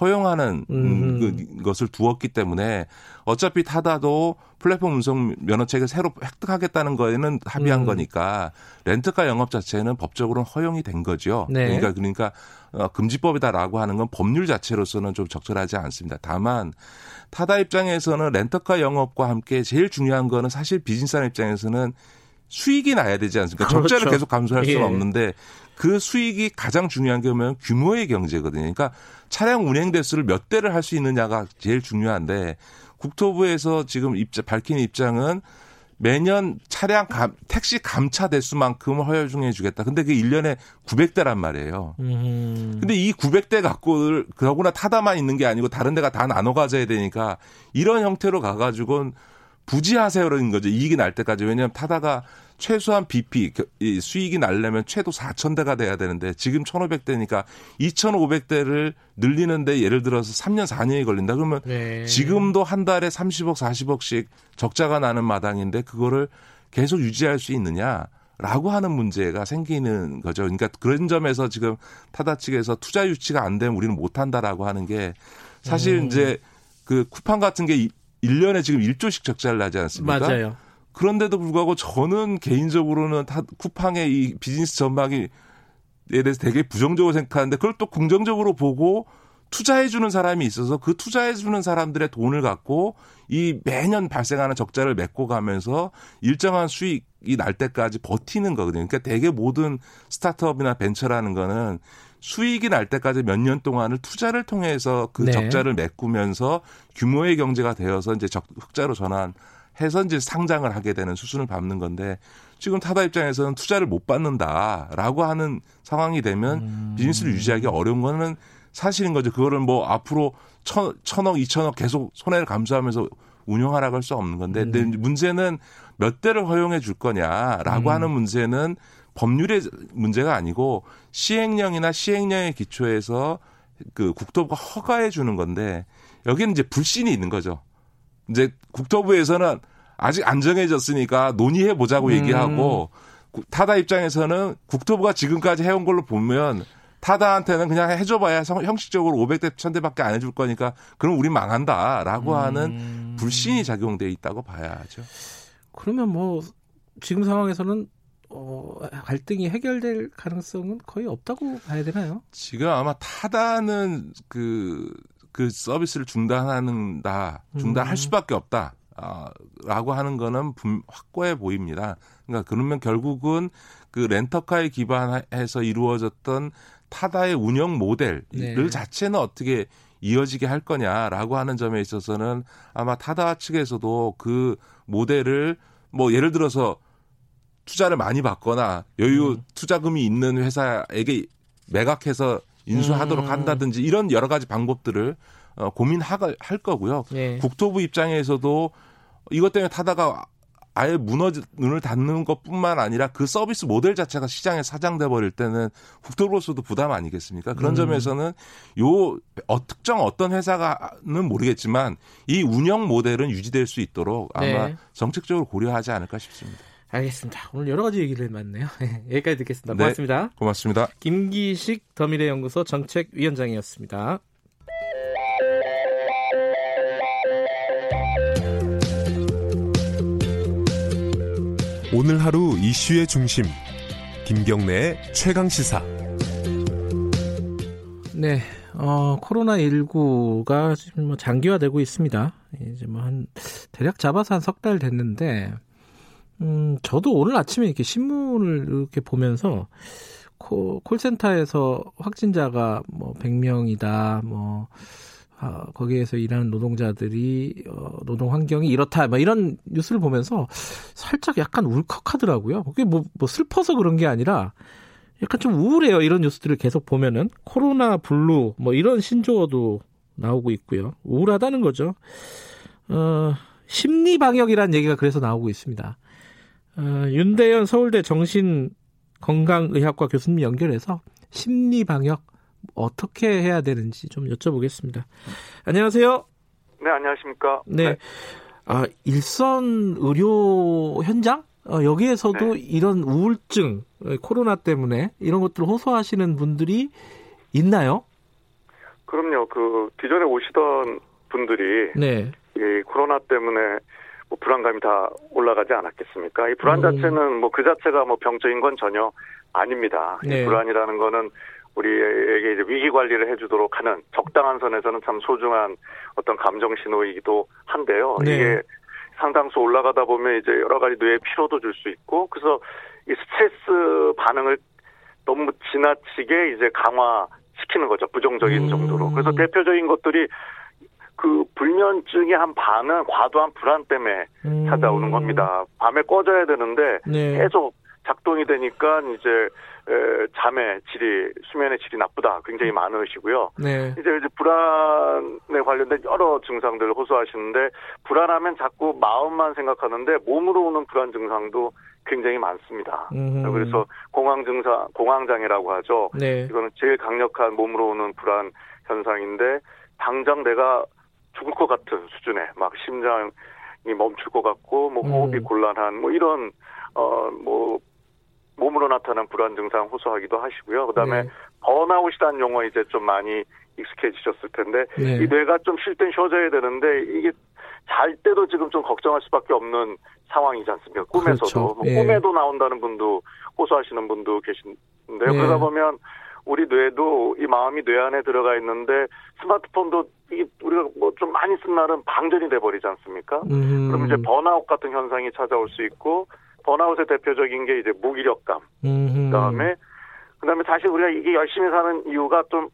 허용하는 음. 그 것을 두었기 때문에 어차피 타다도 플랫폼 운송 면허책을 새로 획득하겠다는 거에는 합의한 음. 거니까 렌트카 영업 자체는 법적으로는 허용이 된 거죠. 네. 그러니까 그러니까 어, 금지법이다라고 하는 건 법률 자체로서는 좀 적절하지 않습니다. 다만 타다 입장에서는 렌터카 영업과 함께 제일 중요한 거는 사실 비즈니스하는 입장에서는 수익이 나야 되지 않습니까? 그렇죠. 적자를 계속 감소할 수는 예. 없는데 그 수익이 가장 중요한 게 뭐냐면 규모의 경제거든요. 그러니까 차량 운행 대수를 몇 대를 할 수 있느냐가 제일 중요한데 국토부에서 지금 입장, 밝힌 입장은 매년 차량 감, 택시 감차 대수만큼을 허용해 주겠다. 근데 그게 1년에 900대란 말이에요. 음. 근데 이 900대 갖고 그러구나 타다만 있는 게 아니고 다른 데가 다 나눠 가져야 되니까 이런 형태로 가 가지고는 부지하세요라는 거죠. 이익이 날 때까지. 왜냐하면 타다가 최소한 BP 수익이 날려면 최소 4,000대가 돼야 되는데 지금 1,500대니까 2,500대를 늘리는데 예를 들어서 3년 4년이 걸린다 그러면 네. 지금도 한 달에 30억 40억씩 적자가 나는 마당인데 그거를 계속 유지할 수 있느냐? 라고 하는 문제가 생기는 거죠. 그러니까 그런 점에서 지금 타다 측에서 투자 유치가 안 되면 우리는 못 한다라고 하는 게 사실 음. 이제 그 쿠팡 같은 게 1년에 지금 1조씩 적자를 나지 않습니까? 맞아요. 그런데도 불구하고 저는 개인적으로는 다 쿠팡의 이 비즈니스 전망이 에 대해서 되게 부정적으로 생각하는데 그걸 또 긍정적으로 보고 투자해 주는 사람이 있어서 그 투자해 주는 사람들의 돈을 갖고 이 매년 발생하는 적자를 메꿔 가면서 일정한 수익이 날 때까지 버티는 거거든요. 그러니까 대개 모든 스타트업이나 벤처라는 거는 수익이 날 때까지 몇 년 동안을 투자를 통해서 그 네. 적자를 메꾸면서 규모의 경제가 되어서 이제 적, 흑자로 전환 해서 이제 상장을 하게 되는 수순을 밟는 건데 지금 타다 입장에서는 투자를 못 받는다라고 하는 상황이 되면 음. 비즈니스를 유지하기 어려운 거는 사실인 거죠. 그거를 뭐 앞으로 천, 천억, 이천억 계속 손해를 감수하면서 운영하라고 할 수 없는 건데 음. 근데 문제는 몇 대를 허용해 줄 거냐라고 음. 하는 문제는 법률의 문제가 아니고 시행령이나 시행령의 기초에서 그 국토부가 허가해 주는 건데 여기는 이제 불신이 있는 거죠. 이제 국토부에서는 아직 안 정해졌으니까 논의해 보자고 음. 얘기하고 타다 입장에서는 국토부가 지금까지 해온 걸로 보면 타다한테는 그냥 해줘봐야 형식적으로 500대, 1000대밖에 안 해줄 거니까 그럼 우리 망한다라고 음. 하는 불신이 작용돼 있다고 봐야죠. 그러면 뭐 지금 상황에서는 어, 갈등이 해결될 가능성은 거의 없다고 봐야 되나요? 지금 아마 타다는 그, 그 서비스를 중단하는다, 중단할 음. 수밖에 없다. 어, 라고 하는 거는 확고해 보입니다. 그러니까 그러면 결국은 그 렌터카에 기반해서 이루어졌던 타다의 운영 모델을 네. 자체는 어떻게 이어지게 할 거냐라고 하는 점에 있어서는 아마 타다 측에서도 그 모델을 뭐 예를 들어서 투자를 많이 받거나 여유 음. 투자금이 있는 회사에게 매각해서 인수하도록 음. 한다든지 이런 여러 가지 방법들을 어, 고민할 거고요. 네. 국토부 입장에서도 이것 때문에 타다가 아예 무너 눈을 닫는 것뿐만 아니라 그 서비스 모델 자체가 시장에 사장돼 버릴 때는 국토부로서도 부담 아니겠습니까? 그런 음. 점에서는 요 어, 특정 어떤 회사가는 모르겠지만 이 운영 모델은 유지될 수 있도록 아마 네. 정책적으로 고려하지 않을까 싶습니다. 알겠습니다. 오늘 여러 가지 얘기를 해봤네요. *laughs* 여기까지 듣겠습니다. 네. 고맙습니다. 네, 고맙습니다. 김기식 더미래연구소 정책위원장이었습니다. 오늘 하루 이슈의 중심 김경래의 최강 시사. 네, 어, 코로나 19가 지금 뭐 장기화되고 있습니다. 이제 뭐 한 대략 잡아서 한 석 달 됐는데, 음, 저도 오늘 아침에 이렇게 신문을 이렇게 보면서 콜, 콜센터에서 확진자가 뭐 100명이다, 뭐 어, 거기에서 일하는 노동자들이 어, 노동 환경이 이렇다 뭐 이런 뉴스를 보면서 살짝 약간 울컥하더라고요. 그게 뭐, 뭐 슬퍼서 그런 게 아니라 약간 좀 우울해요. 이런 뉴스들을 계속 보면은 코로나 블루 뭐 이런 신조어도 나오고 있고요. 우울하다는 거죠. 어, 심리 방역이라는 얘기가 그래서 나오고 있습니다. 어, 윤대현 서울대 정신건강의학과 교수님 연결해서 심리 방역 어떻게 해야 되는지 좀 여쭤보겠습니다. 안녕하세요. 네, 안녕하십니까. 네. 네. 아, 일선 의료 현장? 어, 여기에서도 네. 이런 우울증, 코로나 때문에 이런 것들을 호소하시는 분들이 있나요? 그럼요. 그, 기존에 오시던 분들이. 네. 이 코로나 때문에 뭐 불안감이 다 올라가지 않았겠습니까? 이 불안 음. 자체는 뭐 그 자체가 뭐 병적인 건 전혀 아닙니다. 네. 이 불안이라는 거는 우리에게 이제 위기 관리를 해주도록 하는 적당한 선에서는 참 소중한 어떤 감정 신호이기도 한데요. 네. 이게 상당수 올라가다 보면 이제 여러 가지 뇌에 피로도 줄 수 있고 그래서 이 스트레스 반응을 너무 지나치게 이제 강화시키는 거죠. 부정적인 음. 정도로. 그래서 대표적인 것들이 그 불면증의 한 반은 과도한 불안 때문에 음. 찾아오는 겁니다. 밤에 꺼져야 되는데 네. 계속 작동이 되니까 이제 에, 잠의 질이 수면의 질이 나쁘다 굉장히 음. 많으시고요. 네. 이제 이제 불안에 관련된 여러 증상들을 호소하시는데 불안하면 자꾸 마음만 생각하는데 몸으로 오는 불안 증상도 굉장히 많습니다. 음흠. 그래서 공황 증상, 공황 장애라고 하죠. 네. 이거는 제일 강력한 몸으로 오는 불안 현상인데 당장 내가 죽을 것 같은 수준의 막 심장이 멈출 것 같고 뭐 호흡이 음. 곤란한 뭐 이런 어뭐 몸으로 나타난 불안 증상 호소하기도 하시고요. 그다음에 네. 번아웃이라는 용어 이제 좀 많이 익숙해지셨을 텐데 네. 이 뇌가 좀 쉴 땐 쉬어져야 되는데 이게 잘 때도 지금 좀 걱정할 수밖에 없는 상황이지 않습니까? 꿈에서도 그렇죠. 뭐 예. 꿈에도 나온다는 분도 호소하시는 분도 계신데요. 예. 그러다 보면 우리 뇌도 이 마음이 뇌 안에 들어가 있는데 스마트폰도 이게 우리가 뭐 좀 많이 쓴 날은 방전이 돼 버리지 않습니까? 음. 그럼 이제 번아웃 같은 현상이 찾아올 수 있고 번아웃의 대표적인 게 이제 무기력감. 음흠. 그다음에 그다음에 사실 우리가 이게 열심히 사는 이유가 좀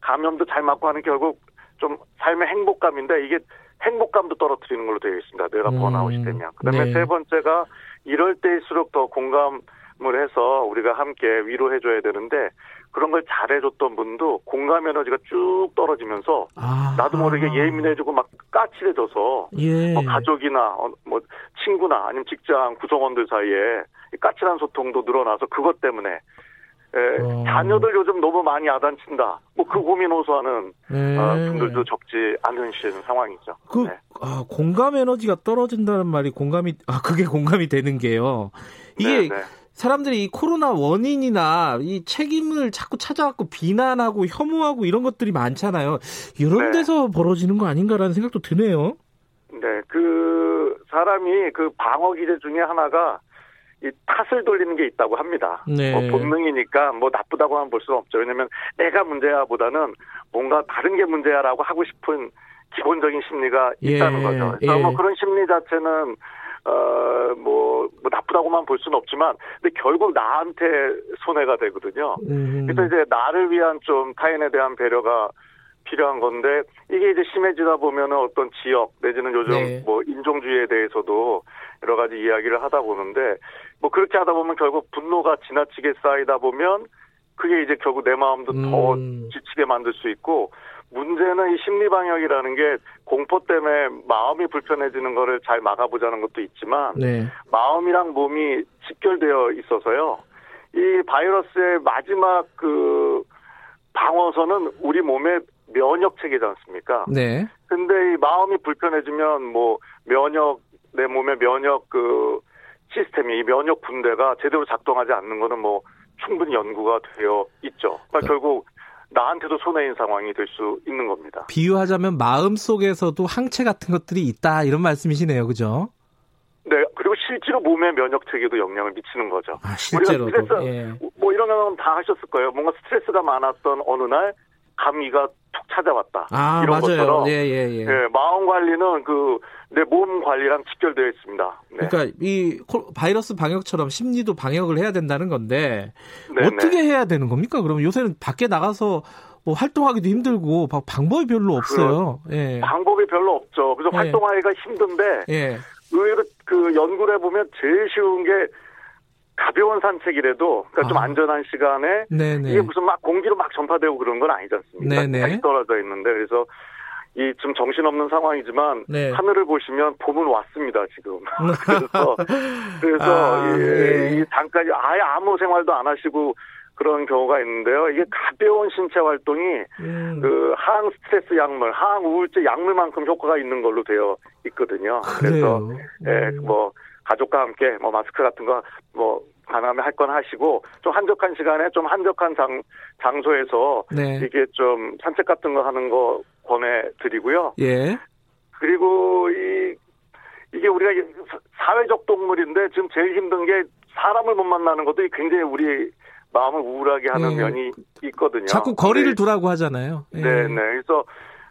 감염도 잘 맞고 하는 결국 좀 삶의 행복감인데 이게 행복감도 떨어뜨리는 걸로 되어 있습니다. 내가 음. 번아웃이 되면. 그다음에 네. 세 번째가 이럴 때일수록 더 공감을 해서 우리가 함께 위로해줘야 되는데 그런 걸 잘해줬던 분도 공감 에너지가 쭉 떨어지면서 아, 나도 모르게 예민해지고 막 까칠해져서 예. 뭐 가족이나 어, 뭐 친구나 아니면 직장 구성원들 사이에 까칠한 소통도 늘어나서 그것 때문에 에, 어. 자녀들 요즘 너무 많이 야단친다. 뭐 그 고민 호소하는 네. 어, 분들도 적지 않으신 상황이죠. 그 네. 아, 공감 에너지가 떨어진다는 말이 공감이 아 그게 공감이 되는 게요. 이게 네, 네. 사람들이 이 코로나 원인이나 이 책임을 자꾸 찾아갖고 비난하고 혐오하고 이런 것들이 많잖아요. 이런 네. 데서 벌어지는 거 아닌가라는 생각도 드네요. 네, 그 사람이 그 방어 기제 중에 하나가 이 탓을 돌리는 게 있다고 합니다. 네. 뭐 본능이니까 뭐 나쁘다고만 볼 수는 없죠. 왜냐하면 내가 문제야보다는 뭔가 다른 게 문제야라고 하고 싶은 기본적인 심리가 예, 있다는 거죠. 그래서 예. 뭐 그런 심리 자체는 어, 뭐, 뭐 나쁘다고만 볼 수는 없지만, 근데 결국 나한테 손해가 되거든요. 음. 그래서 이제 나를 위한 좀 타인에 대한 배려가 필요한 건데, 이게 이제 심해지다 보면은 어떤 지역, 내지는 요즘 네. 뭐 인종주의에 대해서도 여러 가지 이야기를 하다 보는데, 뭐 그렇게 하다 보면 결국 분노가 지나치게 쌓이다 보면, 그게 이제 결국 내 마음도 음. 더 지치게 만들 수 있고, 문제는 이 심리 방역이라는 게 공포 때문에 마음이 불편해지는 거를 잘 막아보자는 것도 있지만 네. 마음이랑 몸이 직결되어 있어서요. 이 바이러스의 마지막 그 방어선은 우리 몸의 면역 체계지 않습니까? 네. 근데 이 마음이 불편해지면 뭐 면역 내 몸의 면역 그 시스템이 이 면역 군대가 제대로 작동하지 않는 거는 뭐 충분히 연구가 되어 있죠. 그러니까 네. 결국 나한테도 손해인 상황이 될 수 있는 겁니다. 비유하자면 마음 속에서도 항체 같은 것들이 있다 이런 말씀이시네요, 그죠? 네, 그리고 실제로 몸의 면역 체계도 영향을 미치는 거죠. 아, 실제로 우리가 스트레스, 예. 뭐 이런 경험 다 하셨을 거예요. 뭔가 스트레스가 많았던 어느 날 감기가 툭 찾아왔다. 아, 이런 맞아요. 것처럼 예, 예, 예. 예, 마음 관리는 그 내 몸 관리랑 직결되어 있습니다. 네. 그러니까 이 바이러스 방역처럼 심리도 방역을 해야 된다는 건데 네네. 어떻게 네. 해야 되는 겁니까? 그러면 요새는 밖에 나가서 뭐 활동하기도 힘들고 방법이 별로 없어요. 예. 방법이 별로 없죠. 그래서 예. 활동하기가 힘든데 예. 의외로 그 연구를 해보면 제일 쉬운 게 가벼운 산책이라도 그러니까 아. 좀 안전한 시간에 네네. 이게 무슨 막 공기로 막 전파되고 그런 건 아니지 않습니까? 네네. 떨어져 있는데 그래서 이 좀 정신없는 상황이지만 네. 하늘을 보시면 봄은 왔습니다 지금. *laughs* 그래서 그래서 아, 이, 예. 이 잠깐 아예 아무 생활도 안 하시고 그런 경우가 있는데요. 이게 가벼운 신체 활동이 음. 그 항 스트레스 약물, 항 우울제 약물만큼 효과가 있는 걸로 되어 있거든요. 그래서 음. 예, 뭐 가족과 함께 뭐 마스크 같은 거뭐 가능하면 할 건 하시고 좀 한적한 시간에 좀 한적한 장 장소에서 네. 이게 좀 산책 같은 거 하는 거 권해드리고요. 예. 그리고 이 이게 우리가 사회적 동물인데 지금 제일 힘든 게 사람을 못 만나는 것도 굉장히 우리 마음을 우울하게 하는 예. 면이 있거든요. 자꾸 거리를 두라고 하잖아요. 예. 네, 네. 그래서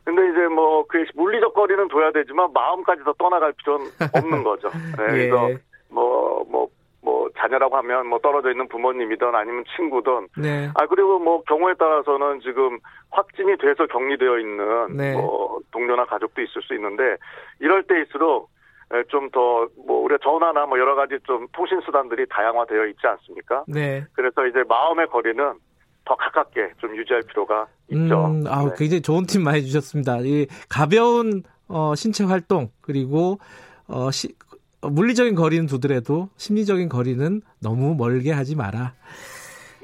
근데 이제 뭐 그 물리적 거리는 둬야 되지만 마음까지 더 떠나갈 필요는 *laughs* 없는 거죠. 네, 예. 그래서 뭐 뭐, 뭐 자녀라고 하면 뭐 떨어져 있는 부모님이든 아니면 친구든 네. 아 그리고 뭐 경우에 따라서는 지금 확진이 돼서 격리되어 있는 네. 뭐 동료나 가족도 있을 수 있는데 이럴 때일수록 좀더뭐 우리가 전화나 뭐 여러 가지 좀 통신 수단들이 다양화되어 있지 않습니까? 네. 그래서 이제 마음의 거리는 더 가깝게 좀 유지할 필요가 있죠. 음, 아, 네. 굉장히 좋은 팁 많이 주셨습니다. 이 가벼운 어, 신체 활동 그리고 어, 시, 어, 물리적인 거리는 두더라도 심리적인 거리는 너무 멀게 하지 마라.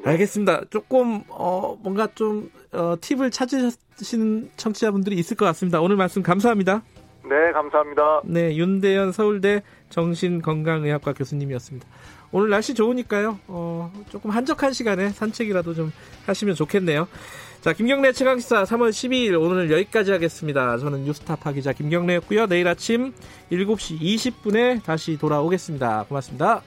알겠습니다. 조금 어, 뭔가 좀 어, 팁을 찾으시는 청취자분들이 있을 것 같습니다. 오늘 말씀 감사합니다. 네, 감사합니다. 네, 윤대현 서울대 정신건강의학과 교수님이었습니다. 오늘 날씨 좋으니까요. 어, 조금 한적한 시간에 산책이라도 좀 하시면 좋겠네요. 자, 김경래 최강시사 3월 12일 오늘 여기까지 하겠습니다. 저는 뉴스타파 기자 김경래였고요. 내일 아침 7시 20분에 다시 돌아오겠습니다. 고맙습니다.